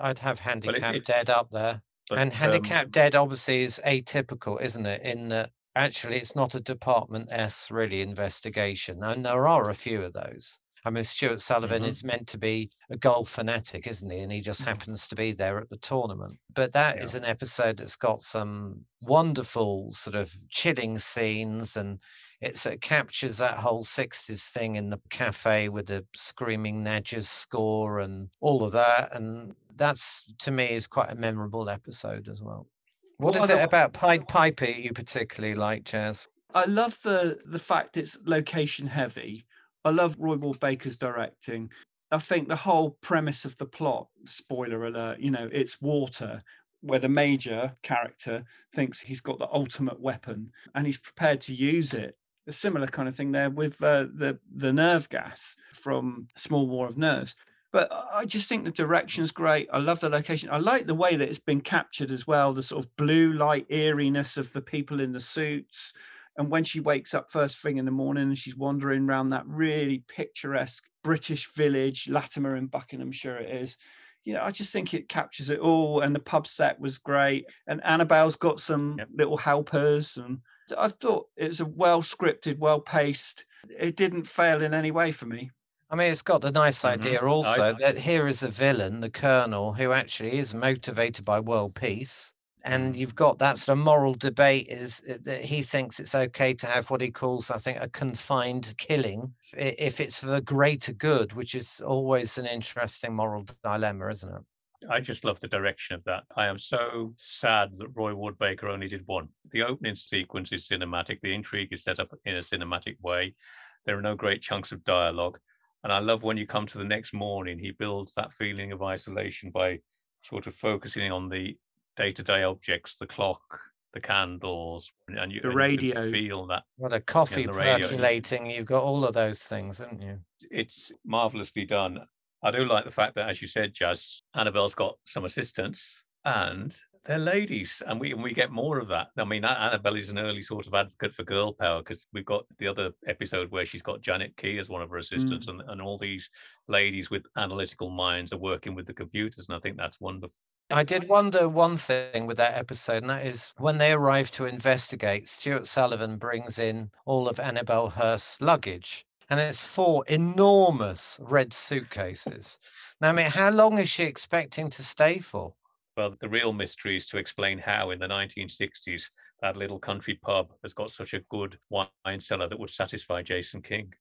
I'd have Handicap it, Dead up there. But, and Handicap um, Dead obviously is atypical, isn't it? In that actually it's not a Department S really investigation, and there are a few of those. I mean, Stewart Sullivan mm-hmm. is meant to be a golf fanatic, isn't he? And he just mm-hmm. happens to be there at the tournament. But that yeah. is an episode that's got some wonderful, sort of chilling scenes, and it captures that whole 60s thing in the cafe with the screaming Nadja's score and all of that. And that's to me is quite a memorable episode as well. What What is it about Pied Piper you particularly like, Jazz? I love the the fact it's location heavy. I love Roy Ward Baker's directing. I think the whole premise of the plot, spoiler alert, you know, it's water, where the major character thinks he's got the ultimate weapon and he's prepared to use it. A similar kind of thing there with uh, the the nerve gas from Small War of Nerves. But I just think the direction is great. I love the location. I like the way that it's been captured as well. The sort of blue light eeriness of the people in the suits. And when she wakes up first thing in the morning and she's wandering around that really picturesque British village, Latimer in Buckinghamshire it is. You know, I just think it captures it all. And the pub set was great. And Annabelle's got some Yep. little helpers. And I thought it was a well scripted, well paced. It didn't fail in any way for me. I mean, it's got the nice Mhm. idea also that here is a villain, the Colonel, who actually is motivated by world peace. And you've got that sort of moral debate is uh, that he thinks it's okay to have what he calls, I think, a confined killing if it's for the greater good, which is always an interesting moral dilemma, isn't it? I just love the direction of that. I am so sad that Roy Ward Baker only did one. The opening sequence is cinematic. The intrigue is set up in a cinematic way. There are no great chunks of dialogue. And I love when you come to the next morning, he builds that feeling of isolation by sort of focusing on the day-to-day objects, the clock, the candles, and you, The and you can radio. feel that Well, a coffee the radio. percolating, you've got all of those things, haven't you? it's marvelously done. I do like the fact that, as you said, Jazz, Annabelle's got some assistance and they're ladies, and we and we get more of that. I mean, Annabelle is an early sort of advocate for girl power because we've got the other episode where she's got Janet Key as one of her assistants, mm. and, and all these ladies with analytical minds are working with the computers, and I think that's wonderful. I did wonder one thing with that episode, and that is when they arrive to investigate, Stewart Sullivan brings in all of Annabelle Hurst's luggage, and it's four enormous red suitcases. Now, I mean, how long is she expecting to stay for? Well, the real mystery is to explain how in the 1960s that little country pub has got such a good wine cellar that would satisfy Jason King.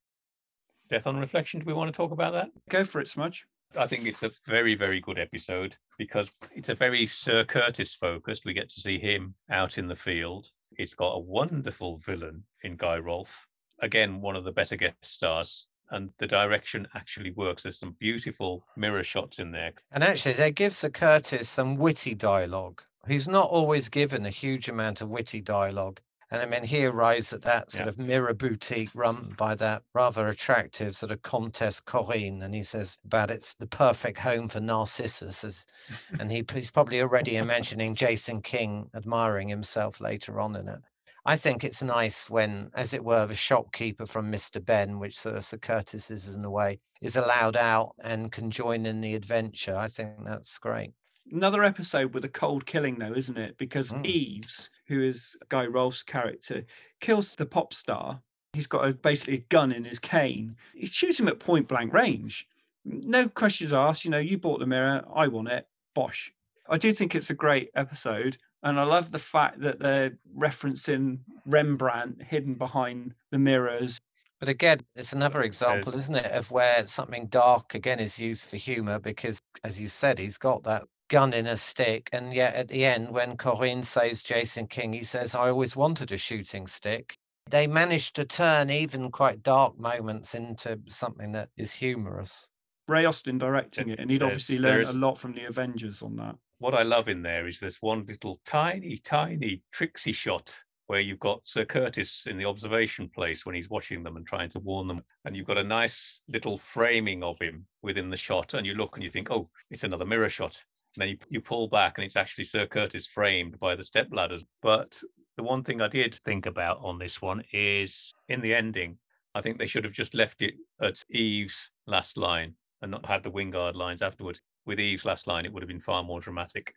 Death on Reflection, do we want to talk about that? Go for it, Smudge. I think it's a very, very good episode because it's a very Sir Curtis focused. We get to see him out in the field. It's got a wonderful villain in Guy Rolfe. Again, one of the better guest stars. And the direction actually works. There's some beautiful mirror shots in there. And actually, they give Sir Curtis some witty dialogue. He's not always given a huge amount of witty dialogue. And I mean, he arrives at that sort Yeah. of mirror boutique run by that rather attractive sort of Comtesse Corinne. And he says about it's the perfect home for Narcissus. As, and he, he's probably already imagining Jason King admiring himself later on in it. I think it's nice when, as it were, the shopkeeper from Mr. Ben, which sort of Sir Curtis is in a way, is allowed out and can join in the adventure. I think that's great. Another episode with a cold killing, though, isn't it? Because Mm. Eves, who is Guy Rolfe's character, kills the pop star. He's got a, basically a gun in his cane. He shoots him at point blank range. No questions asked. You know, you bought the mirror. I want it. Bosh. I do think it's a great episode. And I love the fact that they're referencing Rembrandt hidden behind the mirrors. But again, it's another example, There's- isn't it, of where something dark again is used for humor because, as you said, he's got that gun in a stick. And yet at the end, when Corinne says Jason King, he says, I always wanted a shooting stick. They managed to turn even quite dark moments into something that is humorous. Ray Austin directing it, and he'd There's- obviously learned a lot from the Avengers on that. What I love in there is this one little tiny, tiny tricksy shot where you've got Sir Curtis in the observation place when he's watching them and trying to warn them. And you've got a nice little framing of him within the shot. And you look and you think, oh, it's another mirror shot. And then you, you pull back and it's actually Sir Curtis framed by the step ladders. But the one thing I did think about on this one is in the ending, I think they should have just left it at Eve's last line and not had the Wyngarde lines afterwards. With Eve's last line, it would have been far more dramatic.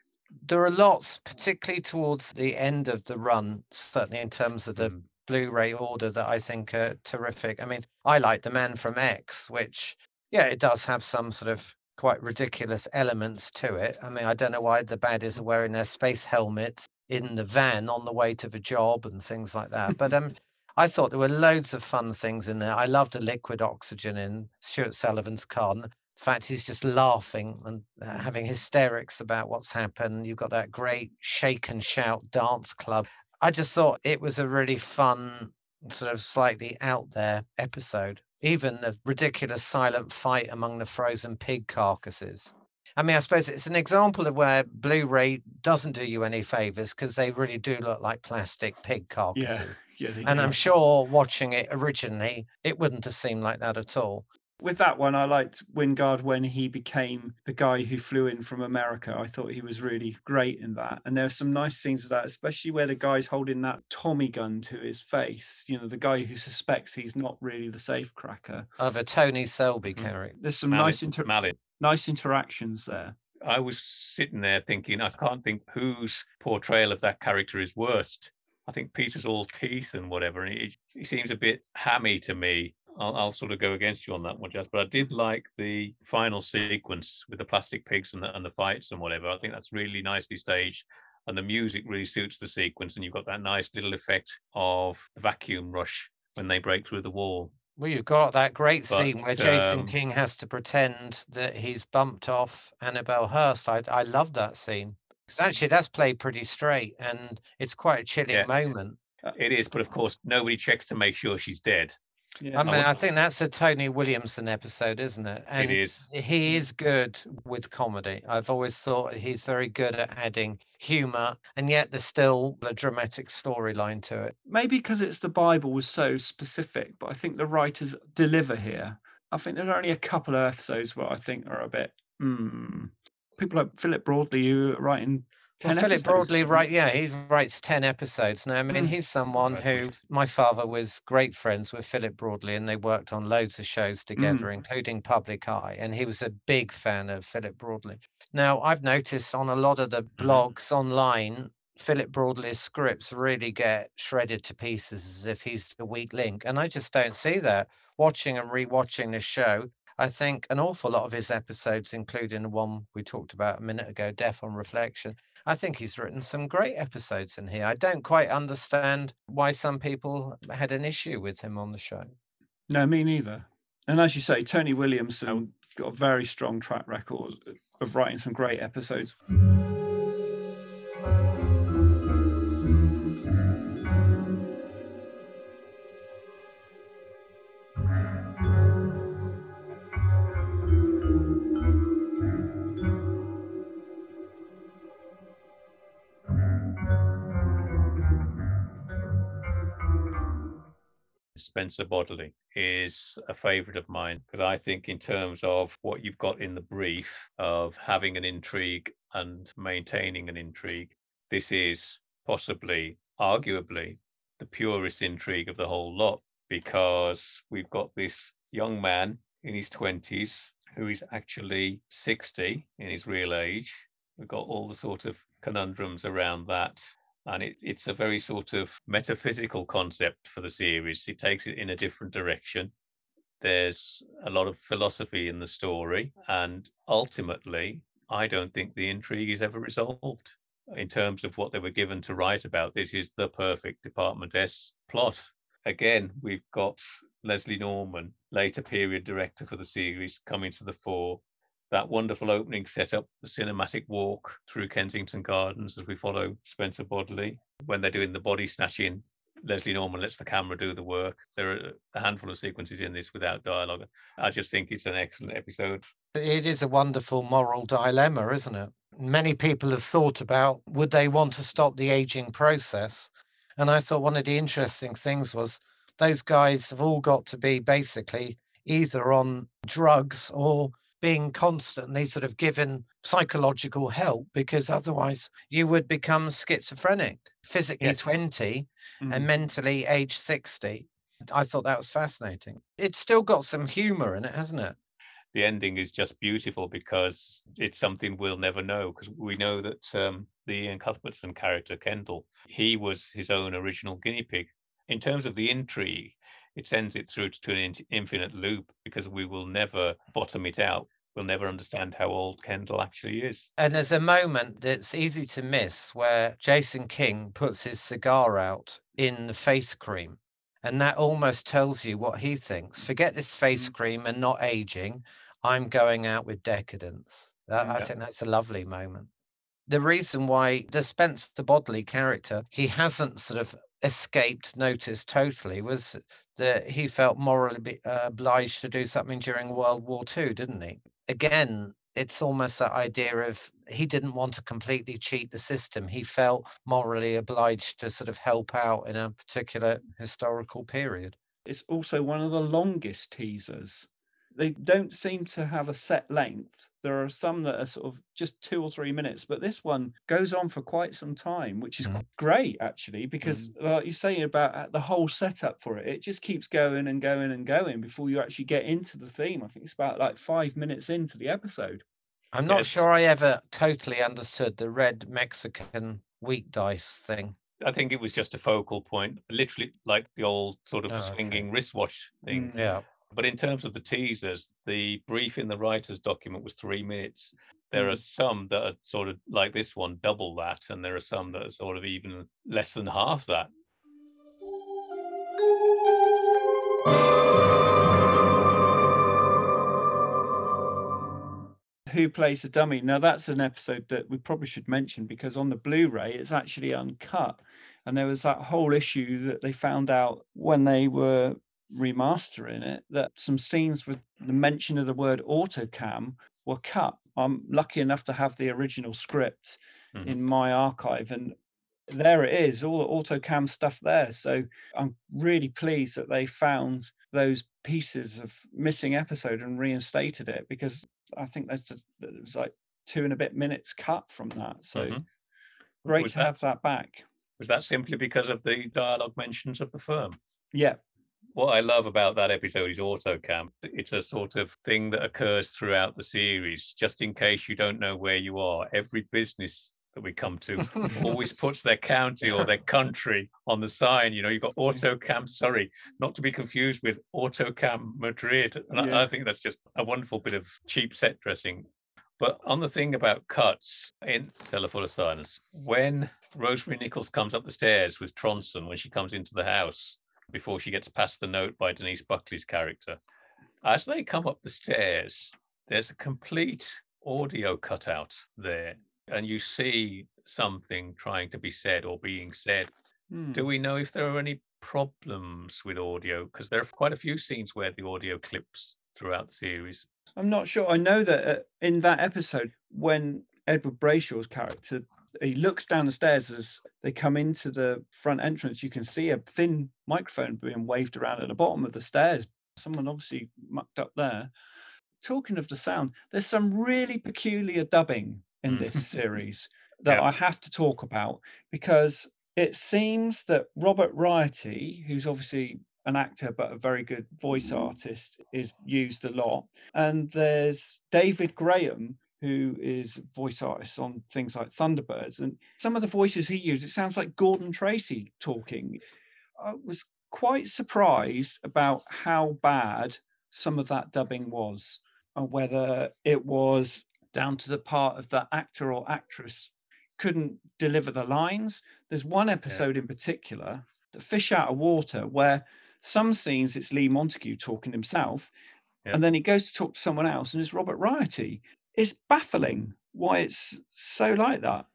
There are lots, particularly towards the end of the run, certainly in terms of the Mm. Blu-ray order that I think are terrific. I mean, I like The Man from X, which, yeah, it does have some sort of quite ridiculous elements to it. I mean, I don't know why the baddies are wearing their space helmets in the van on the way to the job and things like that. But um, I thought there were loads of fun things in there. I loved the liquid oxygen in Stewart Sullivan's con. The fact he's just laughing and uh, having hysterics about what's happened. You've got that great shake and shout dance club. I just thought it was a really fun, sort of slightly out there episode. Even a ridiculous silent fight among the frozen pig carcasses. I mean, I suppose it's an example of where Blu-ray doesn't do you any favors because they really do look like plastic pig carcasses. Yeah, they And do. I'm sure watching it originally, it wouldn't have seemed like that at all. With that one, I liked Wyngarde when he became the guy who flew in from America. I thought he was really great in that. And there are some nice scenes of that, especially where the guy's holding that Tommy gun to his face. You know, the guy who suspects he's not really the safe cracker. Of a Tony Selby Mm. character. There's some Mallet- nice inter- Mallet. nice interactions there. I was sitting there thinking, I can't think whose portrayal of that character is worst. I think Peter's all teeth and whatever, and he, he seems a bit hammy to me. I'll, I'll sort of go against you on that one, Jess, but I did like the final sequence with the plastic pigs and the, and the fights and whatever. I think that's really nicely staged, and the music really suits the sequence. And you've got that nice little effect of vacuum rush when they break through the wall. Well, you've got that great scene where But, Jason um, King has to pretend that he's bumped off Annabelle Hurst. I I love that scene. Because actually that's played pretty straight and it's quite a chilling Yeah. moment. It is, but of course, nobody checks to make sure she's dead. Yeah. I mean, I would- think that's a Tony Williamson episode, isn't it? And it is. he is good with comedy. I've always thought he's very good at adding humor, and yet there's still a dramatic storyline to it. maybe because it's the Bible was so specific, but I think the writers deliver here. I think there are only a couple of episodes where I think are a bit. Hmm. People like Philip Broadley who are writing. 10 Well, Philip episodes, Broadley, right? Yeah, he writes ten episodes now. I mean, Mm. he's someone who my father was great friends with Philip Broadley, and they worked on loads of shows together, including Public Eye. And he was a big fan of Philip Broadley. Now, I've noticed on a lot of the blogs online, Philip Broadley's scripts really get shredded to pieces as if he's the weak link, and I just don't see that. Watching and rewatching the show, I think an awful lot of his episodes, including the one we talked about a minute ago, Death on Reflection, I think he's written some great episodes in here. I don't quite understand why some people had an issue with him on the show. No, me neither. And as you say, Tony Williamson got a very strong track record of writing some great episodes. Spencer Bodily is a favorite of mine because I think, in terms of what you've got in the brief of having an intrigue and maintaining an intrigue, this is possibly, arguably, the purest intrigue of the whole lot because we've got this young man in his 20s who is actually 60 in his real age. We've got all the sort of conundrums around that and it, it's a very sort of metaphysical concept for the series. It takes it in a different direction. There's a lot of philosophy in the story, and ultimately, I don't think the intrigue is ever resolved. In terms of what they were given to write about, this is the perfect Department S plot. Again, we've got Leslie Norman, later period director for the series, coming to the fore that wonderful opening set up the cinematic walk through Kensington Gardens as we follow Spencer Bodily. When they're doing the body snatching, Leslie Norman lets the camera do the work. There are a handful of sequences in this without dialogue. I just think it's an excellent episode. It is a wonderful moral dilemma, isn't it? Many people have thought about would they want to stop the aging process? And I thought one of the interesting things was those guys have all got to be basically either on drugs or being constantly sort of given psychological help because otherwise you would become schizophrenic, physically Yes. 20 Mm. and mentally age 60. I thought that was fascinating. It's still got some humor in it, hasn't it? The ending is just beautiful because it's something we'll never know. Because we know that um, the Iain Cuthbertson character, Kendall, he was his own original guinea pig. In terms of the intrigue, it sends it through to an infinite loop because we will never bottom it out. We'll never understand how old Kendall actually is. And there's a moment that's easy to miss where Jason King puts his cigar out in the face cream. And that almost tells you what he thinks. Forget this face Mm. cream and not aging. I'm going out with decadence. That- I think that's a lovely moment. The reason why the Spencer Bodily character, he hasn't sort of escaped notice totally was that he felt morally uh, obliged to do something during World War II, didn't he? Again, it's almost that idea of he didn't want to completely cheat the system. He felt morally obliged to sort of help out in a particular historical period. It's also one of the longest teasers. They don't seem to have a set length. There are some that are sort of just two or three minutes, but this one goes on for quite some time, which is Mm. great actually, because like you're saying about uh, the whole setup for it, it just keeps going and going and going before you actually get into the theme. I think it's about like five minutes into the episode. I'm not Yes. sure I ever totally understood the red Mexican wheat dice thing. I think it was just a focal point, literally like the old sort of Oh, okay. swinging wristwatch thing. Mm. Yeah. But in terms of the teasers, the brief in the writer's document was three minutes. There Mm. are some that are sort of like this one, double that, and there are some that are sort of even less than half that. Who plays the dummy? Now that's an episode that we probably should mention because on the Blu-ray it's actually uncut, and there was that whole issue that they found out when they were remastering it that some scenes with the mention of the word autocam were cut. I'm lucky enough to have the original script Mhm. in my archive, and there it is, all the autocam stuff there. So I'm really pleased that they found those pieces of missing episode and reinstated it because I think that's a, it was like two and a bit minutes cut from that. So Mhm. great Was to that- have that back. Was that simply because of the dialogue mentions of the firm? Yeah, What I love about that episode is AutoCam. It's a sort of thing that occurs throughout the series, just in case you don't know where you are. Every business that we come to always puts their county or their country on the sign. You know, you've got AutoCam Surrey, not to be confused with AutoCam Madrid. And I- Yeah. I think that's just a wonderful bit of cheap set dressing. But on the thing about cuts in Telephone of Silence, when Rosemary Nichols comes up the stairs with Tronson when she comes into the house before she gets past the note by Denise Buckley's character, as they come up the stairs, there's a complete audio cutout there, and you see something trying to be said or being said. Hmm. Do we know if there are any problems with audio? Because there are quite a few scenes where the audio clips throughout the series. I'm not sure. I know that uh, in that episode, when Edward Brayshaw's character he looks down the stairs as they come into the front entrance, you can see a thin microphone being waved around at the bottom of the stairs. Someone obviously mucked up there. Talking of the sound, there's some really peculiar dubbing in Mm. this series that Yep. I have to talk about because it seems that Robert Rietty, who's obviously an actor but a very good voice artist, is used a lot. And there's David Graham, who is voice artist on things like Thunderbirds. And some of the voices he used, it sounds like Gordon Tracy talking. I was quite surprised about how bad some of that dubbing was, and whether it was down to the part of the actor or actress couldn't deliver the lines. There's one episode in particular, The Fish Out of Water, where some scenes it's Lee Montague talking himself, Yeah. and then he goes to talk to someone else, and it's Robert Rietty. It's baffling why it's so like that.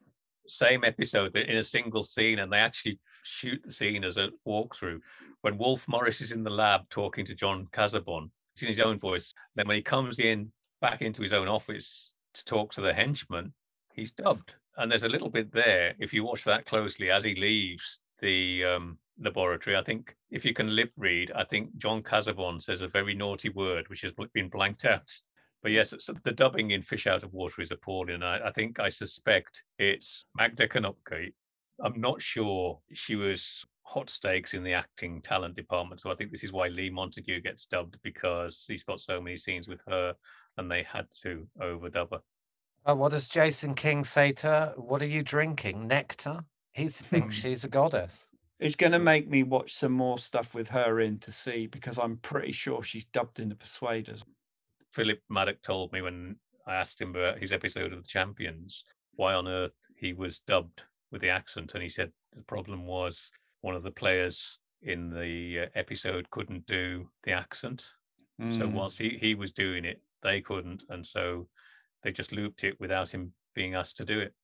Same episode in a single scene, and they actually shoot the scene as a walkthrough. When Wolfe Morris is in the lab talking to John Cazabon, it's in his own voice. Then when he comes in back into his own office to talk to the henchman, he's dubbed. And there's a little bit there, if you watch that closely, as he leaves the um, laboratory. I think if you can lip read, I think John Cazabon says a very naughty word, which has been blanked out. But yes, it's, the dubbing in Fish Out of Water is appalling. I, I think I suspect it's Magda Konopka. I'm not sure she was hot stakes in the acting talent department. So I think this is why Lee Montague gets dubbed because he's got so many scenes with her and they had to overdub her. Uh, what does Jason King say to her? What are you drinking? Nectar? He thinks she's a goddess. It's going to make me watch some more stuff with her in to see because I'm pretty sure she's dubbed in the Persuaders. Philip Madoc told me when I asked him about his episode of the Champions, why on earth he was dubbed with the accent. And he said the problem was one of the players in the uh, episode couldn't do the accent. Mm. So whilst he, he was doing it, they couldn't. And so they just looped it without him being asked to do it.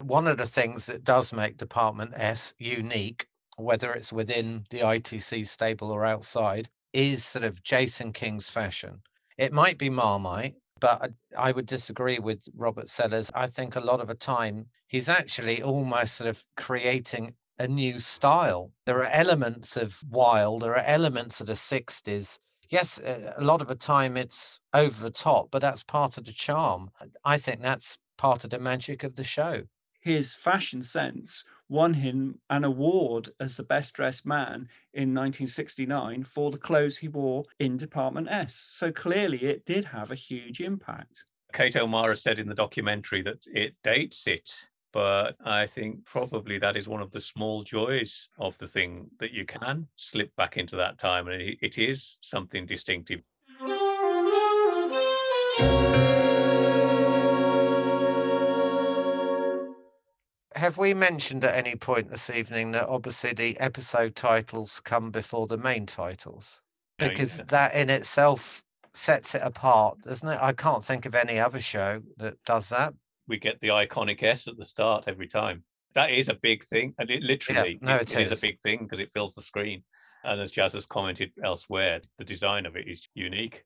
One of the things that does make Department S unique, whether it's within the ITC stable or outside, is sort of Jason King's fashion. It might be Marmite, but I, I would disagree with Robert Sellers. I think a lot of the time he's actually almost sort of creating a new style. There are elements of wild, there are elements of the 60s. Yes, a lot of the time it's over the top, but that's part of the charm. I think that's part of the magic of the show. His fashion sense won him an award as the best dressed man in 1969 for the clothes he wore in Department S. So clearly it did have a huge impact. Kate O'Mara said in the documentary that it dates it, but I think probably that is one of the small joys of the thing that you can slip back into that time and it, is something distinctive. Have we mentioned at any point this evening that obviously the episode titles come before the main titles? Oh, Because yeah. that in itself sets it apart, doesn't it? I can't think of any other show that does that. We get the iconic S at the start every time. That is a big thing. And it literally no, it it is a big thing because it fills the screen. And as Jazz has commented elsewhere, the design of it is unique.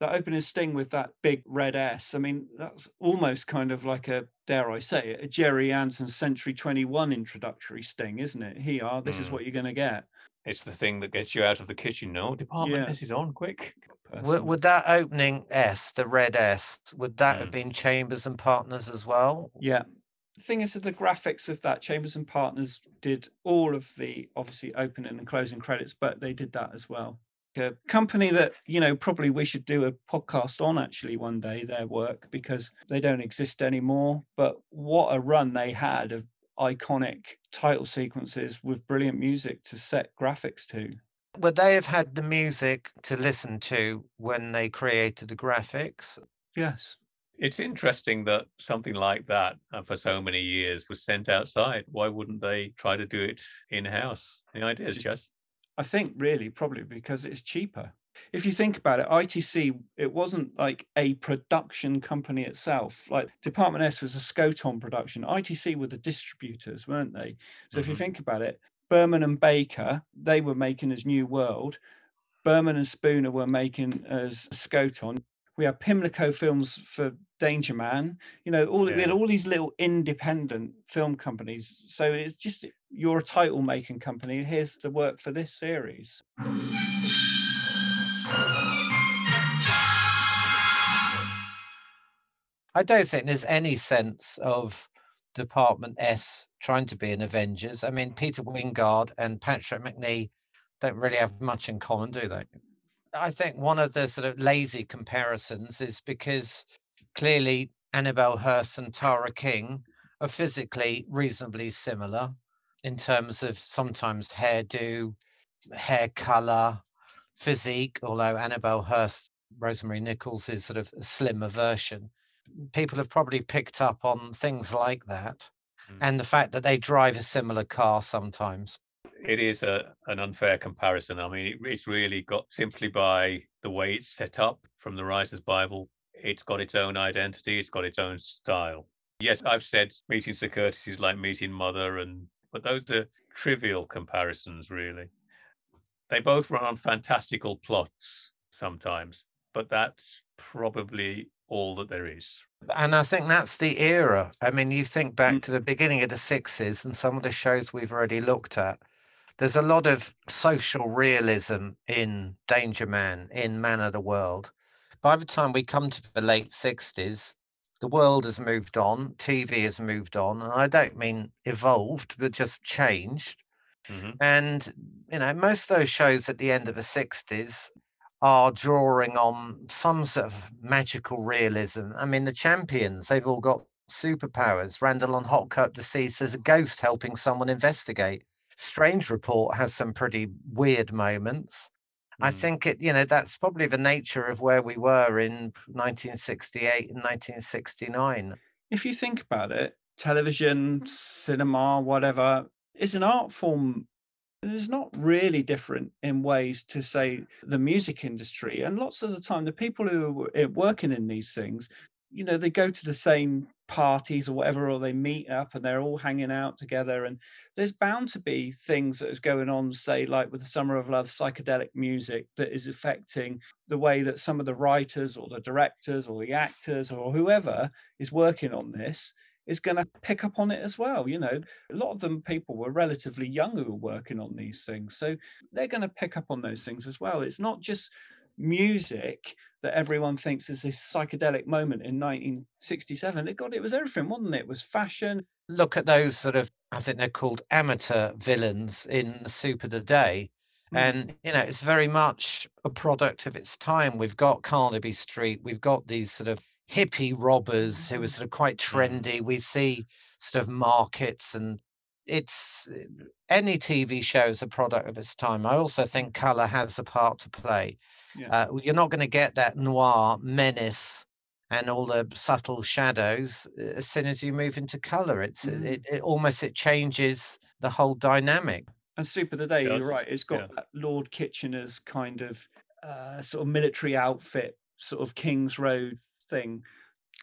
That opening sting with that big red S, I mean, that's almost kind of like a, dare I say it, a Gerry Anderson Century 21 introductory sting, isn't it? Here, are, this is Mm. what you're going to get. It's the thing that gets you out of the kitchen. No, department Yeah. S is on quick. Would, would that opening S, the red S, would that have Mm. been Chambers and Partners as well? Yeah. The thing is, that the graphics with that, Chambers and Partners did all of the obviously opening and closing credits, but they did that as well. A company that, you know, probably we should do a podcast on actually one day, their work, because they don't exist anymore. But what a run they had of iconic title sequences with brilliant music to set graphics to. Would they have had the music to listen to when they created the graphics? Yes. It's interesting that something like that uh, for so many years was sent outside. Why wouldn't they try to do it in house? The idea is just I think really probably because it's cheaper. If you think about it, ITC, it wasn't like a production company itself. Like Department S was a Scoton production. ITC were the distributors, weren't they? So if you Mhm. think about it, Berman and Baker, they were making as New World. Berman and Spooner were making as Scoton. We had Pimlico Films for Danger Man. You know, all we had all these little independent film companies. So it's just you're a title making company. Here's the work for this series. I don't think there's any sense of Department S trying to be an Avengers. I mean, Peter Wyngarde and Patrick Macnee don't really have much in common, do they? I think one of the sort of lazy comparisons is because clearly Annabelle Hurst and Tara King are physically reasonably similar in terms of sometimes hairdo, hair color, physique, although Annabelle Hurst, Rosemary Nichols is sort of a slimmer version. People have probably picked up on things like that Mm. and the fact that they drive a similar car sometimes. It is a an unfair comparison. I mean, it, it's really got simply by the way it's set up from the Writer's Bible. It's got its own identity. It's got its own style. Yes, I've said meeting Sir Curtis is like meeting Mother, and but those are trivial comparisons, really. They both run on fantastical plots sometimes, but that's probably all that there is. And I think that's the era. I mean, you think back Mm. to the beginning of the 60s and some of the shows we've already looked at. There's a lot of social realism in Danger Man, in Man of the World. By the time we come to the late 60s, the world has moved on, TV has moved on, and I don't mean evolved, but just changed. Mhm. And, you know, most of those shows at the end of the 60s are drawing on some sort of magical realism. I mean, the champions, they've all got superpowers. Randall and Hopkirk Deceased, there's a ghost helping someone investigate. Strange Report has some pretty weird moments. I Mm. think it, you know, that's probably the nature of where we were in 1968 and 1969. If you think about it, television, cinema, whatever, is an art form it's not really different in ways to say the music industry and lots of the time the people who are eh, working in these things you know they go to the same parties or whatever or they meet up and they're all hanging out together and there's bound to be things that is going on say like with the summer of love psychedelic music that is affecting the way that some of the writers or the directors or the actors or whoever is working on this is going to pick up on it as well. You know, a lot of them people were relatively young who were working on these things. So they're going to pick up on those things as well. It's not just music that everyone thinks is this psychedelic moment in 1967. It got it was everything, wasn't it? It was fashion. Look at those sort of I think they're called amateur villains in Soup of the Day. Mm. And you know, it's very much a product of its time. We've got Carnaby Street, we've got these sort of hippie robbers who were sort of quite trendy. We see sort of markets and it's any TV show is a product of its time. I also think color has a part to play. Yeah. Uh, you're not going to get that noir menace and all the subtle shadows uh, as soon as you move into color. It's mm it, it, almost it changes the whole dynamic. And Soup of the Day, you're right. It's got yeah. Lord Kitchener's kind of uh, sort of military outfit, sort of King's Road thing.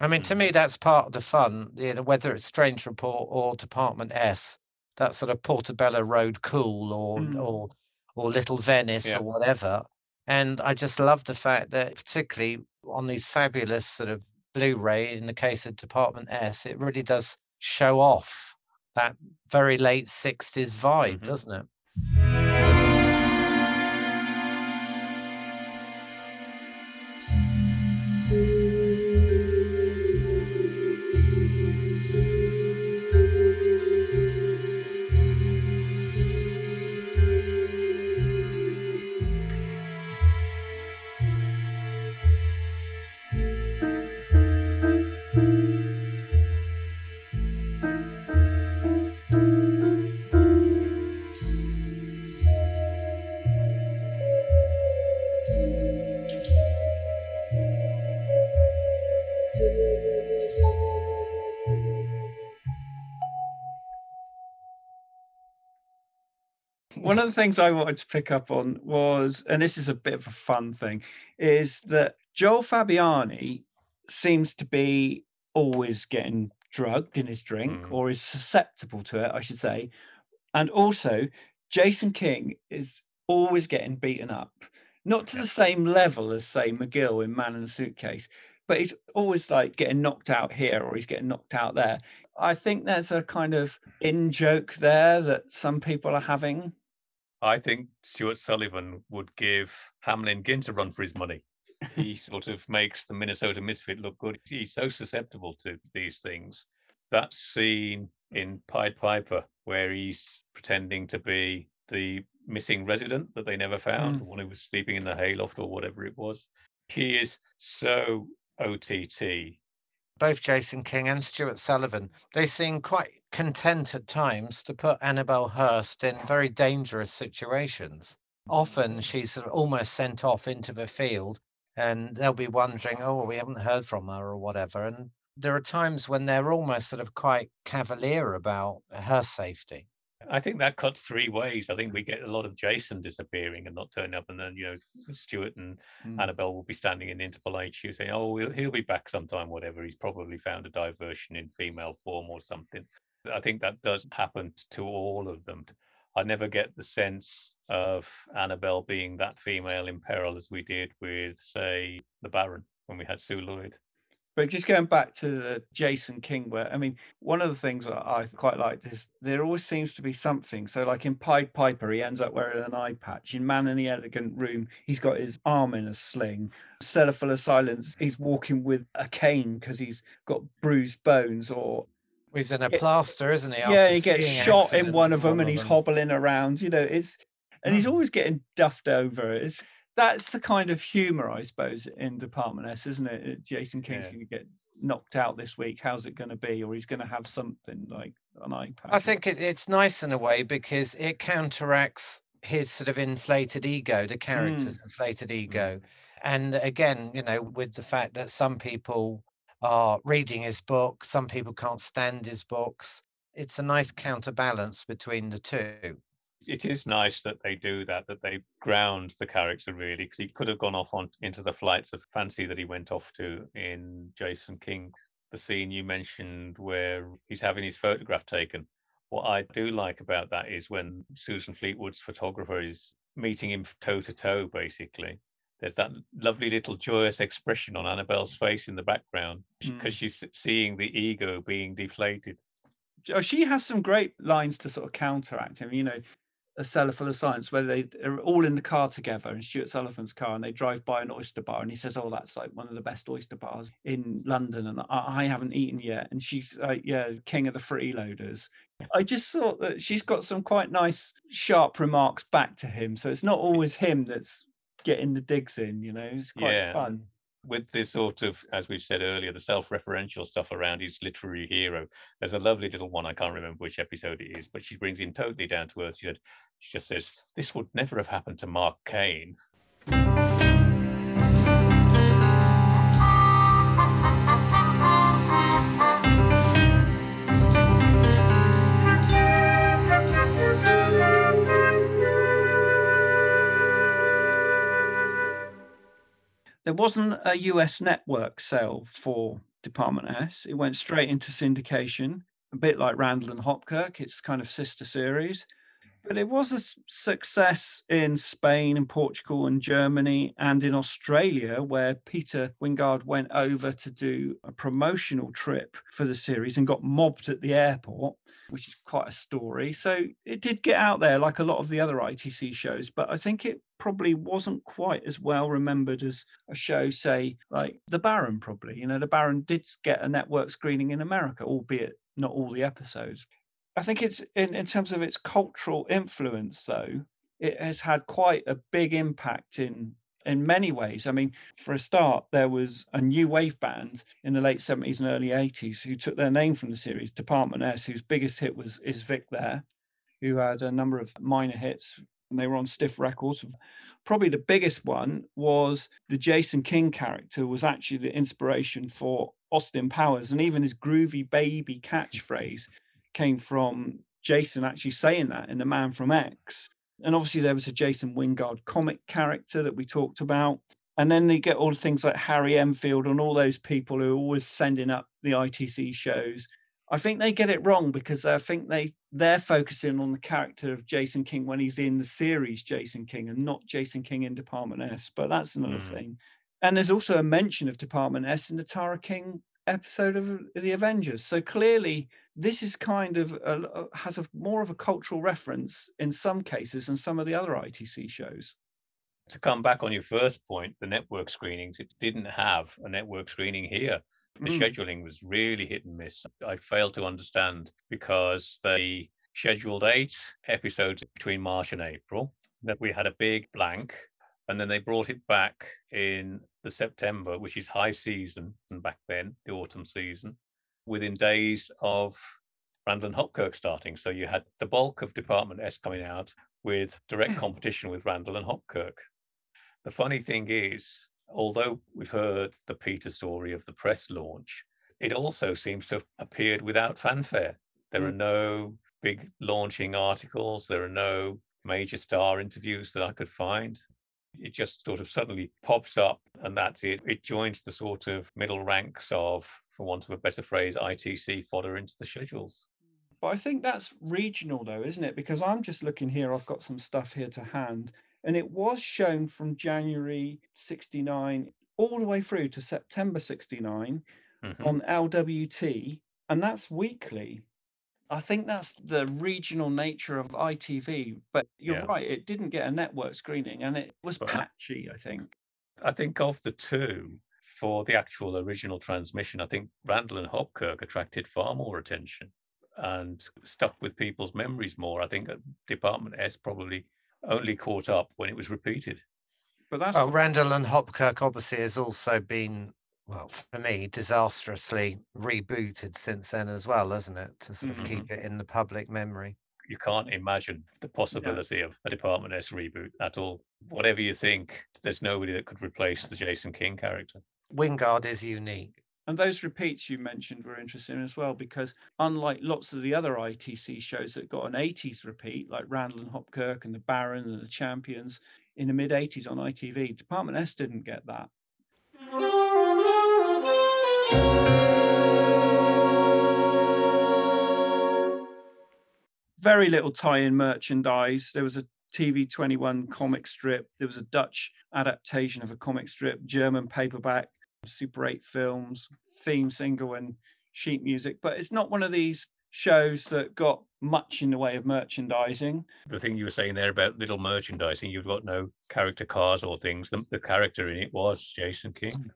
I mean, to me, that's part of the fun. You know, whether it's Strange Report or Department S, that sort of Portobello Road cool or mm. or or Little Venice yeah. or whatever. And I just love the fact that, particularly on these fabulous sort of Blu-ray, in the case of Department S, it really does show off that very late '60s vibe, mm-hmm. doesn't it? Things I wanted to pick up on was, and this is a bit of a fun thing, is that Joel Fabiani seems to be always getting drugged in his drink mm. or is susceptible to it, I should say. And also, Jason King is always getting beaten up, not to the same level as, say, McGill in Man in a Suitcase, but he's always like getting knocked out here or he's getting knocked out there. I think there's a kind of in joke there that some people are having I think Stewart Sullivan would give Hamlin Gint a run for his money. he sort of makes the Minnesota Misfit look good. He's so susceptible to these things. That scene in Pied Piper where he's pretending to be the missing resident that they never found, mm. the one who was sleeping in the hayloft or whatever it was. He is so OTT. Both Jason King and Stewart Sullivan, they seem quite content at times to put Annabelle Hurst in very dangerous situations. Often she's almost sent off into the field and they'll be wondering, oh, we haven't heard from her or whatever. And there are times when they're almost sort of quite cavalier about her safety. I think that cuts three ways. I think we get a lot of Jason disappearing and not turning up, and then you know Stewart and mm. Annabelle will be standing in Interpol HQ saying, "Oh, he'll, he'll be back sometime. Whatever. He's probably found a diversion in female form or something." I think that does happen to all of them. I never get the sense of Annabelle being that female in peril as we did with, say, the Baron when we had Sue Lloyd. But just going back to the Jason King, where I mean, one of the things I quite liked is there always seems to be something. So, like in Pied Piper, he ends up wearing an eye patch. In Man in the Elegant Room, he's got his arm in a sling. Cellar Full of Silence, he's walking with a cane because he's got bruised bones. Or He's in a plaster, isn't he? Yeah, he gets shot in one of them, and he's hobbling around. You know, it's and he's hmm. always getting duffed over. It's that's the kind of humor, I suppose, in Department S, isn't it? Jason King's yeah. going to get knocked out this week. How's it going to be? Or he's going to have something like an iPad. I think it, it's nice in a way because it counteracts his sort of inflated ego, the character's mm. inflated ego. Mm. And again, you know, with the fact that some people are reading his book. Some people can't stand his books. It's a nice counterbalance between the two. It is nice that they do that, that they ground the character really, because he could have gone off on into the flights of fancy that he went off to in Jason King. The scene you mentioned where he's having his photograph taken. What I do like about that is when Susan Fleetwood's photographer is meeting him toe to toe, basically there's that lovely little joyous expression on Annabelle's face in the background because mm. she's seeing the ego being deflated. Oh, she has some great lines to sort of counteract him. You know, a cellar full of silence where they are all in the car together in Stewart Sullivan's car and they drive by an oyster bar and he says, Oh, that's like one of the best oyster bars in London and I, I haven't eaten yet. And she's like, Yeah, king of the freeloaders. I just thought that she's got some quite nice, sharp remarks back to him. So it's not always him that's getting the digs in. You know, it's quite yeah. fun. With this sort of, as we said earlier, the self-referential stuff around his literary hero. There's a lovely little one. I can't remember which episode it is, but she brings him totally down to earth. She, said, she just says, "This would never have happened to Mark Caine." There wasn't a US network sale for Department S. It went straight into syndication, a bit like Randall and Hopkirk, its kind of sister series. But it was a success in Spain and Portugal and Germany and in Australia, where Peter Wyngarde went over to do a promotional trip for the series and got mobbed at the airport, which is quite a story. So it did get out there like a lot of the other ITC shows, but I think it probably wasn't quite as well remembered as a show, say, like The Baron, probably. You know, The Baron did get a network screening in America, albeit not all the episodes. I think it's in, in terms of its cultural influence, though, it has had quite a big impact in in many ways. I mean, for a start, there was a new wave band in the late 70s and early 80s who took their name from the series, Department S, whose biggest hit was Is Vic There, who had a number of minor hits and they were on stiff records. Probably the biggest one was the Jason King character was actually the inspiration for Austin Powers and even his groovy baby catchphrase came from Jason actually saying that in The Man from X. And obviously, there was a Jason Wyngarde comic character that we talked about. And then they get all the things like Harry Enfield and all those people who are always sending up the ITC shows. I think they get it wrong because I think they they're focusing on the character of Jason King when he's in the series Jason King and not Jason King in Department S. But that's another mm. thing. And there's also a mention of Department S in the Tara King episode of the Avengers. So clearly, this is kind of a, has a more of a cultural reference in some cases than some of the other ITC shows. To come back on your first point, the network screenings, it didn't have a network screening here. The mm. scheduling was really hit and miss. I failed to understand because they scheduled eight episodes between March and April. That we had a big blank, and then they brought it back in the September, which is high season, and back then the autumn season within days of Randall and Hopkirk starting. So you had the bulk of Department S coming out with direct competition with Randall and Hopkirk. The funny thing is, although we've heard the Peter story of the press launch, it also seems to have appeared without fanfare. There mm. are no big launching articles, there are no major star interviews that I could find. It just sort of suddenly pops up and that's it. It joins the sort of middle ranks of for want of a better phrase, ITC fodder into the schedules. But I think that's regional, though, isn't it? Because I'm just looking here, I've got some stuff here to hand, and it was shown from January 69 all the way through to September 69 mm-hmm. on LWT, and that's weekly. I think that's the regional nature of ITV, but you're yeah. right, it didn't get a network screening and it was but patchy, I think. I think of the two, for the actual original transmission, I think Randall and Hopkirk attracted far more attention and stuck with people's memories more. I think Department S probably only caught up when it was repeated. But that's well, Randall and Hopkirk obviously has also been, well, for me, disastrously rebooted since then as well, hasn't it? To sort of mm-hmm. keep it in the public memory. You can't imagine the possibility yeah. of a Department S reboot at all. Whatever you think, there's nobody that could replace the Jason King character. Wyngarde is unique. And those repeats you mentioned were interesting as well because unlike lots of the other ITC shows that got an 80s repeat, like Randall and Hopkirk and the Baron and the Champions in the mid 80s on ITV, Department S didn't get that. Very little tie in merchandise. There was a TV21 comic strip, there was a Dutch adaptation of a comic strip, German paperback, Super 8 films, theme single, and sheet music. But it's not one of these shows that got much in the way of merchandising. The thing you were saying there about little merchandising, you've got no character cars or things. The, the character in it was Jason King.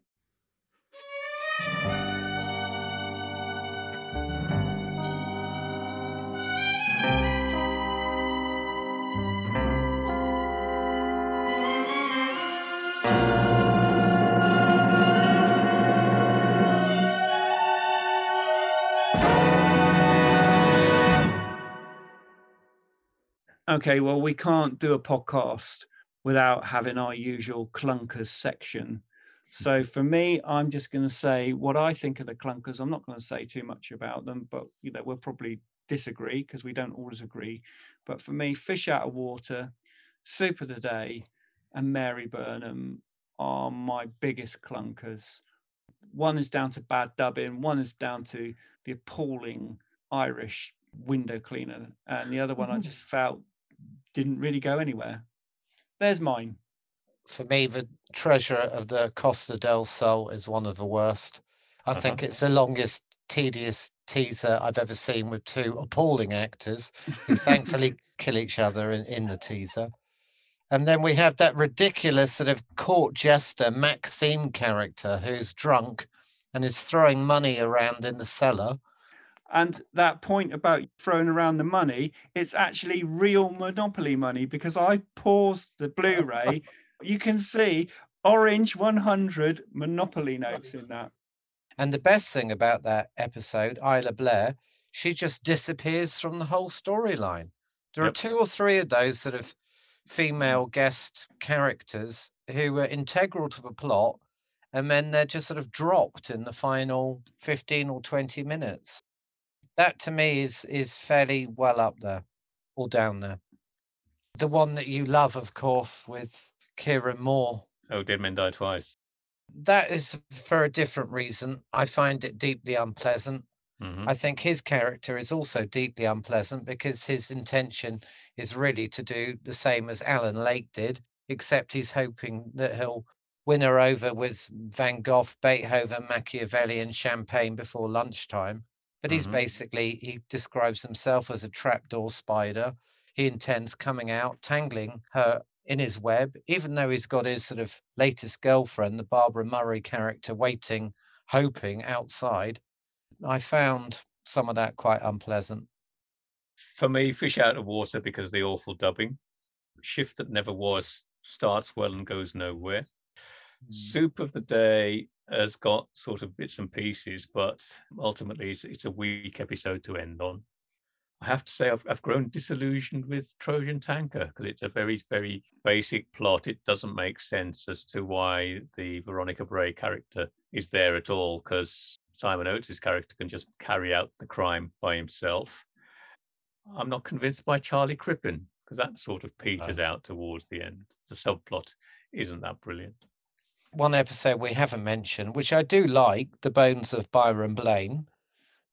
Okay, well, we can't do a podcast without having our usual clunkers section. So for me, I'm just going to say what I think of the clunkers. I'm not going to say too much about them, but you know we'll probably disagree because we don't always agree. But for me, fish out of water, soup of the day, and Mary Burnham are my biggest clunkers. One is down to bad dubbing. One is down to the appalling Irish window cleaner, and the other one I Mm-hmm. just felt didn't really go anywhere. There's mine. For me, the treasure of the Costa del Sol is one of the worst. I Uh-huh. think it's the longest, tedious teaser I've ever seen with two appalling actors who thankfully kill each other in, in the teaser. And then we have that ridiculous sort of court jester Maxime character who's drunk and is throwing money around in the cellar. And that point about throwing around the money, it's actually real Monopoly money because I paused the Blu ray. you can see orange 100 Monopoly notes in that. And the best thing about that episode, Isla Blair, she just disappears from the whole storyline. There Yep. are two or three of those sort of female guest characters who were integral to the plot, and then they're just sort of dropped in the final 15 or 20 minutes. That to me is is fairly well up there or down there. The one that you love, of course, with Kieron Moore Oh, Dead Men Die Twice. that is for a different reason. I find it deeply unpleasant. Mhm. I think his character is also deeply unpleasant because his intention is really to do the same as Alan Lake did, except he's hoping that he'll win her over with Van Gogh, Beethoven, Machiavelli, and champagne before lunchtime. But he's Mhm. basically, he describes himself as a trapdoor spider. He intends coming out, tangling her in his web, even though he's got his sort of latest girlfriend, the Barbara Murray character, waiting, hoping outside. I found some of that quite unpleasant. For me, Fish Out of Water because of the awful dubbing. Shift That Never Was starts well and goes nowhere. Hmm. Soup of the Day has got sort of bits and pieces, but ultimately it's, it's a weak episode to end on. I have to say I've, I've grown disillusioned with Trojan Tanker because it's a very, very basic plot. It doesn't make sense as to why the Veronica Bray character is there at all because Simon Oates' character can just carry out the crime by himself. I'm not convinced by Charlie Crippen because that sort of peters out towards the end. The subplot isn't that brilliant. One episode we haven't mentioned, which I do like, The Bones of Byron Blain,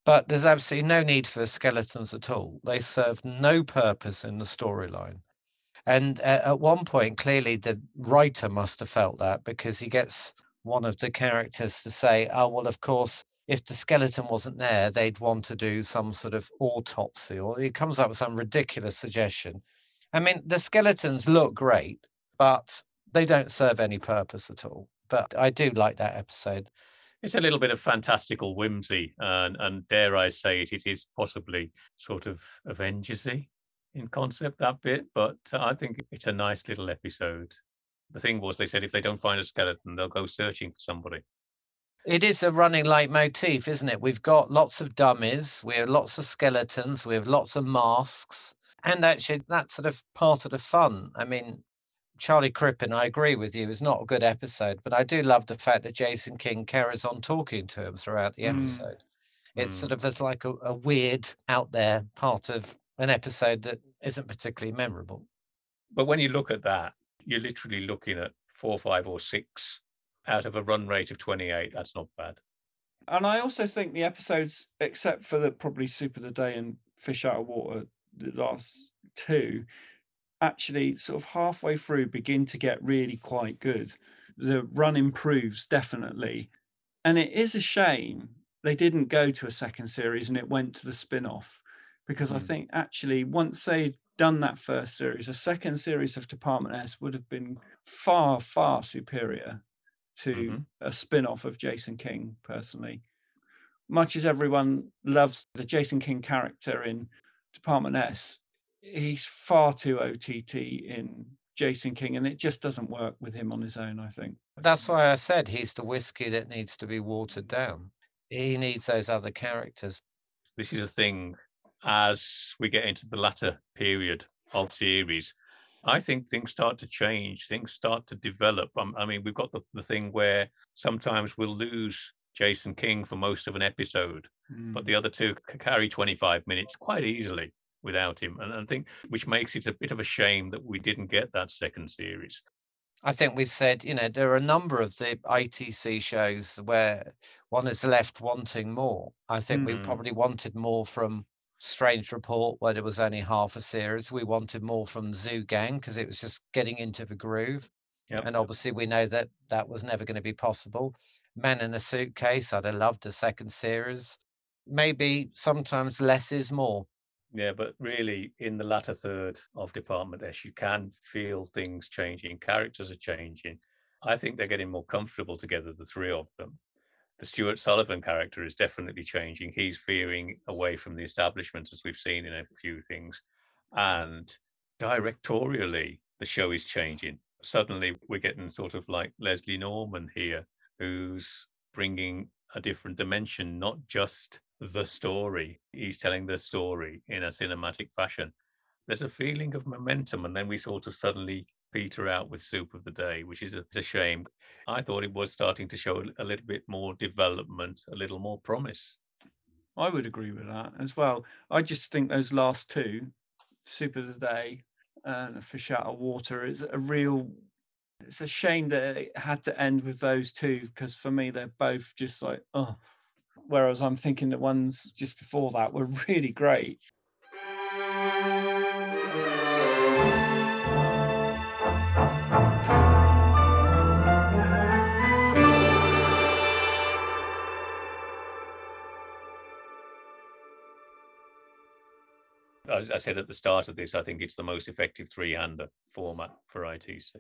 but there's absolutely no need for skeletons at all. They serve no purpose in the storyline. And at one point, clearly the writer must have felt that because he gets one of the characters to say, oh, well, of course, if the skeleton wasn't there, they'd want to do some sort of autopsy, or he comes up with some ridiculous suggestion. I mean, the skeletons look great, but they don't serve any purpose at all. But I do like that episode. It's a little bit of fantastical whimsy, and, and dare I say it, it is possibly sort of Avengersy in concept that bit, but uh, I think it's a nice little episode. The thing was, they said if they don't find a skeleton, they'll go searching for somebody. It is a running leitmotif, isn't it? We've got lots of dummies, we have lots of skeletons, we have lots of masks, and actually that's sort of part of the fun. I mean, Charlie Crippen, I agree with you, is not a good episode, but I do love the fact that Jason King carries on talking to him throughout the Mm. episode. It's Mm. sort of as like a, a weird out there part of an episode that isn't particularly memorable. But when you look at that, you're literally looking at four, five, or six out of a run rate of 28. That's not bad. And I also think the episodes, except for the probably Soup of the Day and Fish Out of Water, the last two, actually sort of halfway through begin to get really quite good. The run improves definitely. And it is a shame they didn't go to a second series and it went to the spin off because I Mm. think actually once they'd done that first series, a second series of Department S would have been far, far superior to Mhm. a spin off of Jason King, personally. Much as everyone loves the Jason King character in Department S, he's far too OTT in Jason King, and it just doesn't work with him on his own, I think. That's why I said he's the whiskey that needs to be watered down. He needs those other characters. This is a thing as we get into the latter period of series. I think things start to change, things start to develop. Um, I mean, we've got the, the thing where sometimes we'll lose Jason King for most of an episode, but the other two c- carry 25 minutes quite easily without him. And I think which makes it a bit of a shame that we didn't get that second series. I think we've said, you know, there are a number of the ITC shows where one is left wanting more. I think we Mm. probably wanted more from Strange Report, where there was only half a series. We wanted more from Zoo Gang because it was just getting into the groove. Yep. And obviously, we know that that was never going to be possible. Man in a Suitcase, I'd have loved a second series. Maybe sometimes less is more. Yeah, but really, in the latter third of Department S, you can feel things changing. Characters are changing. I think they're getting more comfortable together, the three of them. The Stewart Sullivan character is definitely changing. He's veering away from the establishment, as we've seen in a few things. And directorially, the show is changing. Suddenly, we're getting sort of like Leslie Norman here, who's bringing a different dimension, not just the story. He's telling the story in a cinematic fashion. There's a feeling of momentum, and then we sort of suddenly peter out with Soup of the Day, which is a, a shame. I thought it was starting to show a little bit more development, a little more promise. I would agree with that as well. I just think those last two, Soup of the Day and Fish Out of Water, is a real. It's a shame that it had to end with those two because for me they're both just like oh. Whereas I'm thinking the ones just before that were really great. As I said at the start of this, I think it's the most effective three-hander format for ITC.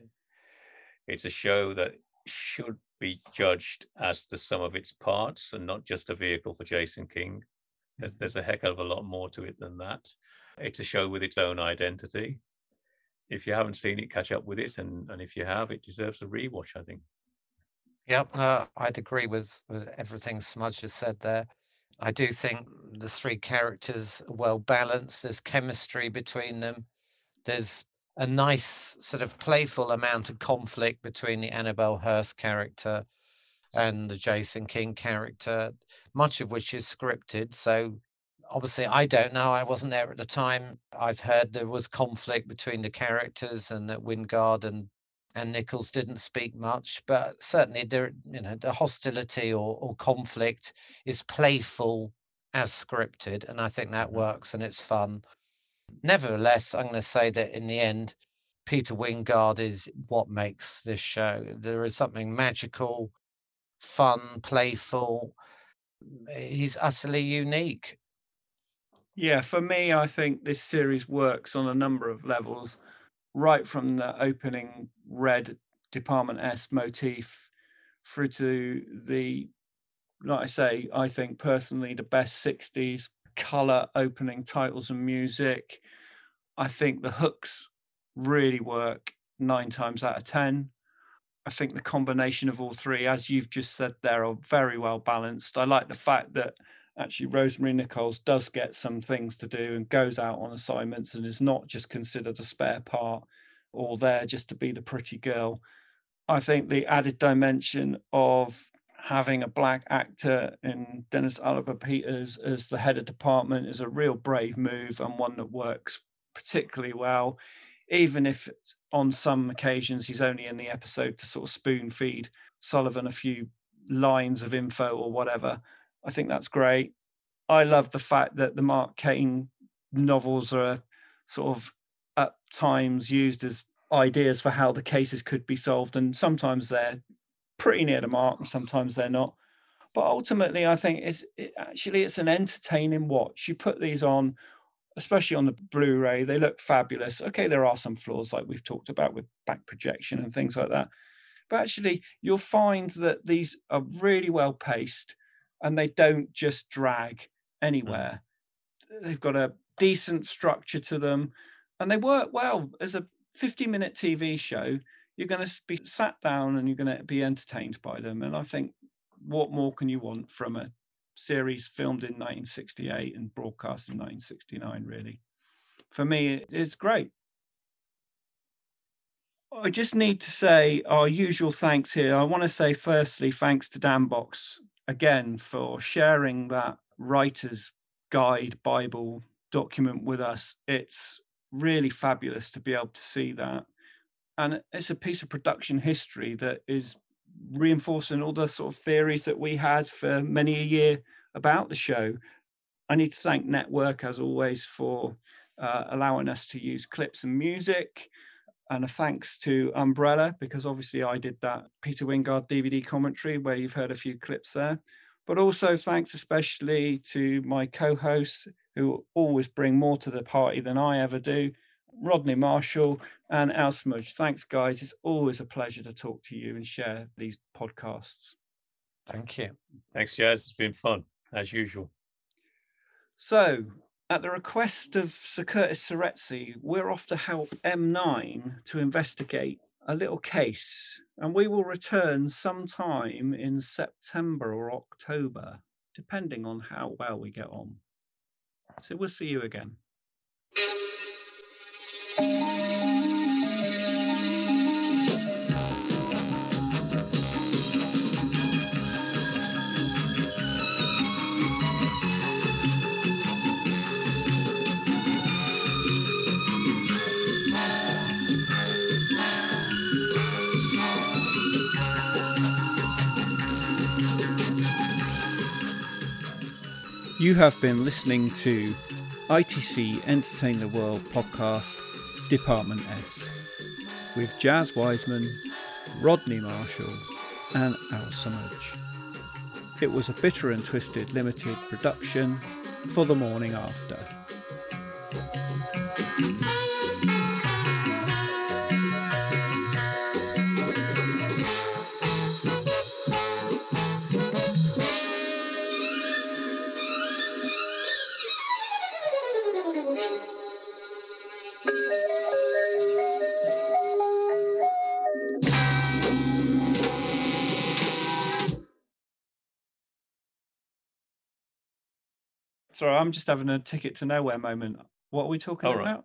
It's a show that should be judged as the sum of its parts and not just a vehicle for Jason King. There's, there's a heck of a lot more to it than that. It's a show with its own identity. If you haven't seen it, catch up with it, and, and if you have, it deserves a rewatch. I think. Yep, uh, I'd agree with, with everything Smudge has said there. I do think the three characters are well balanced. There's chemistry between them. There's a nice sort of playful amount of conflict between the Annabelle Hurst character and the Jason King character, much of which is scripted. So obviously, I don't know. I wasn't there at the time. I've heard there was conflict between the characters and that Wyngarde and and Nicols didn't speak much, but certainly there, you know, the hostility or, or conflict is playful as scripted, and I think that mm. works and it's fun. Nevertheless, I'm going to say that in the end, Peter Wyngarde is what makes this show. There is something magical, fun, playful. He's utterly unique. Yeah, for me, I think this series works on a number of levels, right from the opening red Department S motif through to the, like I say, I think personally the best 60s color opening titles and music. I think the hooks really work nine times out of 10. I think the combination of all three, as you've just said there, are very well balanced. I like the fact that actually Rosemary Nicols does get some things to do and goes out on assignments and is not just considered a spare part or there just to be the pretty girl. I think the added dimension of having a black actor in Dennis Alaba Peters as the head of department is a real brave move and one that works particularly well, even if on some occasions he's only in the episode to sort of spoon feed Sullivan a few lines of info or whatever. I think that's great. I love the fact that the Mark Caine novels are sort of at times used as ideas for how the cases could be solved, and sometimes they're pretty near the mark, and sometimes they're not. But ultimately, I think it's it, actually it's an entertaining watch. You put these on, especially on the Blu-ray, they look fabulous. Okay, there are some flaws like we've talked about with back projection and things like that, but actually you'll find that these are really well paced, and they don't just drag anywhere. Mm. They've got a decent structure to them and they work well as a 50 minute TV show. You're going to be sat down and you're going to be entertained by them. And I think what more can you want from a series filmed in 1968 and broadcast in 1969, really? For me, it's great. I just need to say our usual thanks here. I want to say, firstly, thanks to Dan Box again for sharing that writer's guide Bible document with us. It's really fabulous to be able to see that. And it's a piece of production history that is reinforcing all the sort of theories that we had for many a year about the show. I need to thank Network, as always, for uh, allowing us to use clips and music. And a thanks to Umbrella, because obviously I did that Peter Wyngarde DVD commentary where you've heard a few clips there. But also thanks especially to my co hosts who always bring more to the party than I ever do. Rodney Marshall and Al Smudge. Thanks, guys. It's always a pleasure to talk to you and share these podcasts. Thank you. Thanks, Jazz. It's been fun, as usual. So, at the request of Sir Curtis Seretse, we're off to help M9 to investigate a little case, and we will return sometime in September or October, depending on how well we get on. So we'll see you again. You have been listening to ITC Entertain the World podcast, Department S, with Jaz Wiseman, Rodney Marshall, and Al Smudge. It was a bitter and twisted limited production for the morning after. Sorry, I'm just having a ticket to nowhere moment. What are we talking about?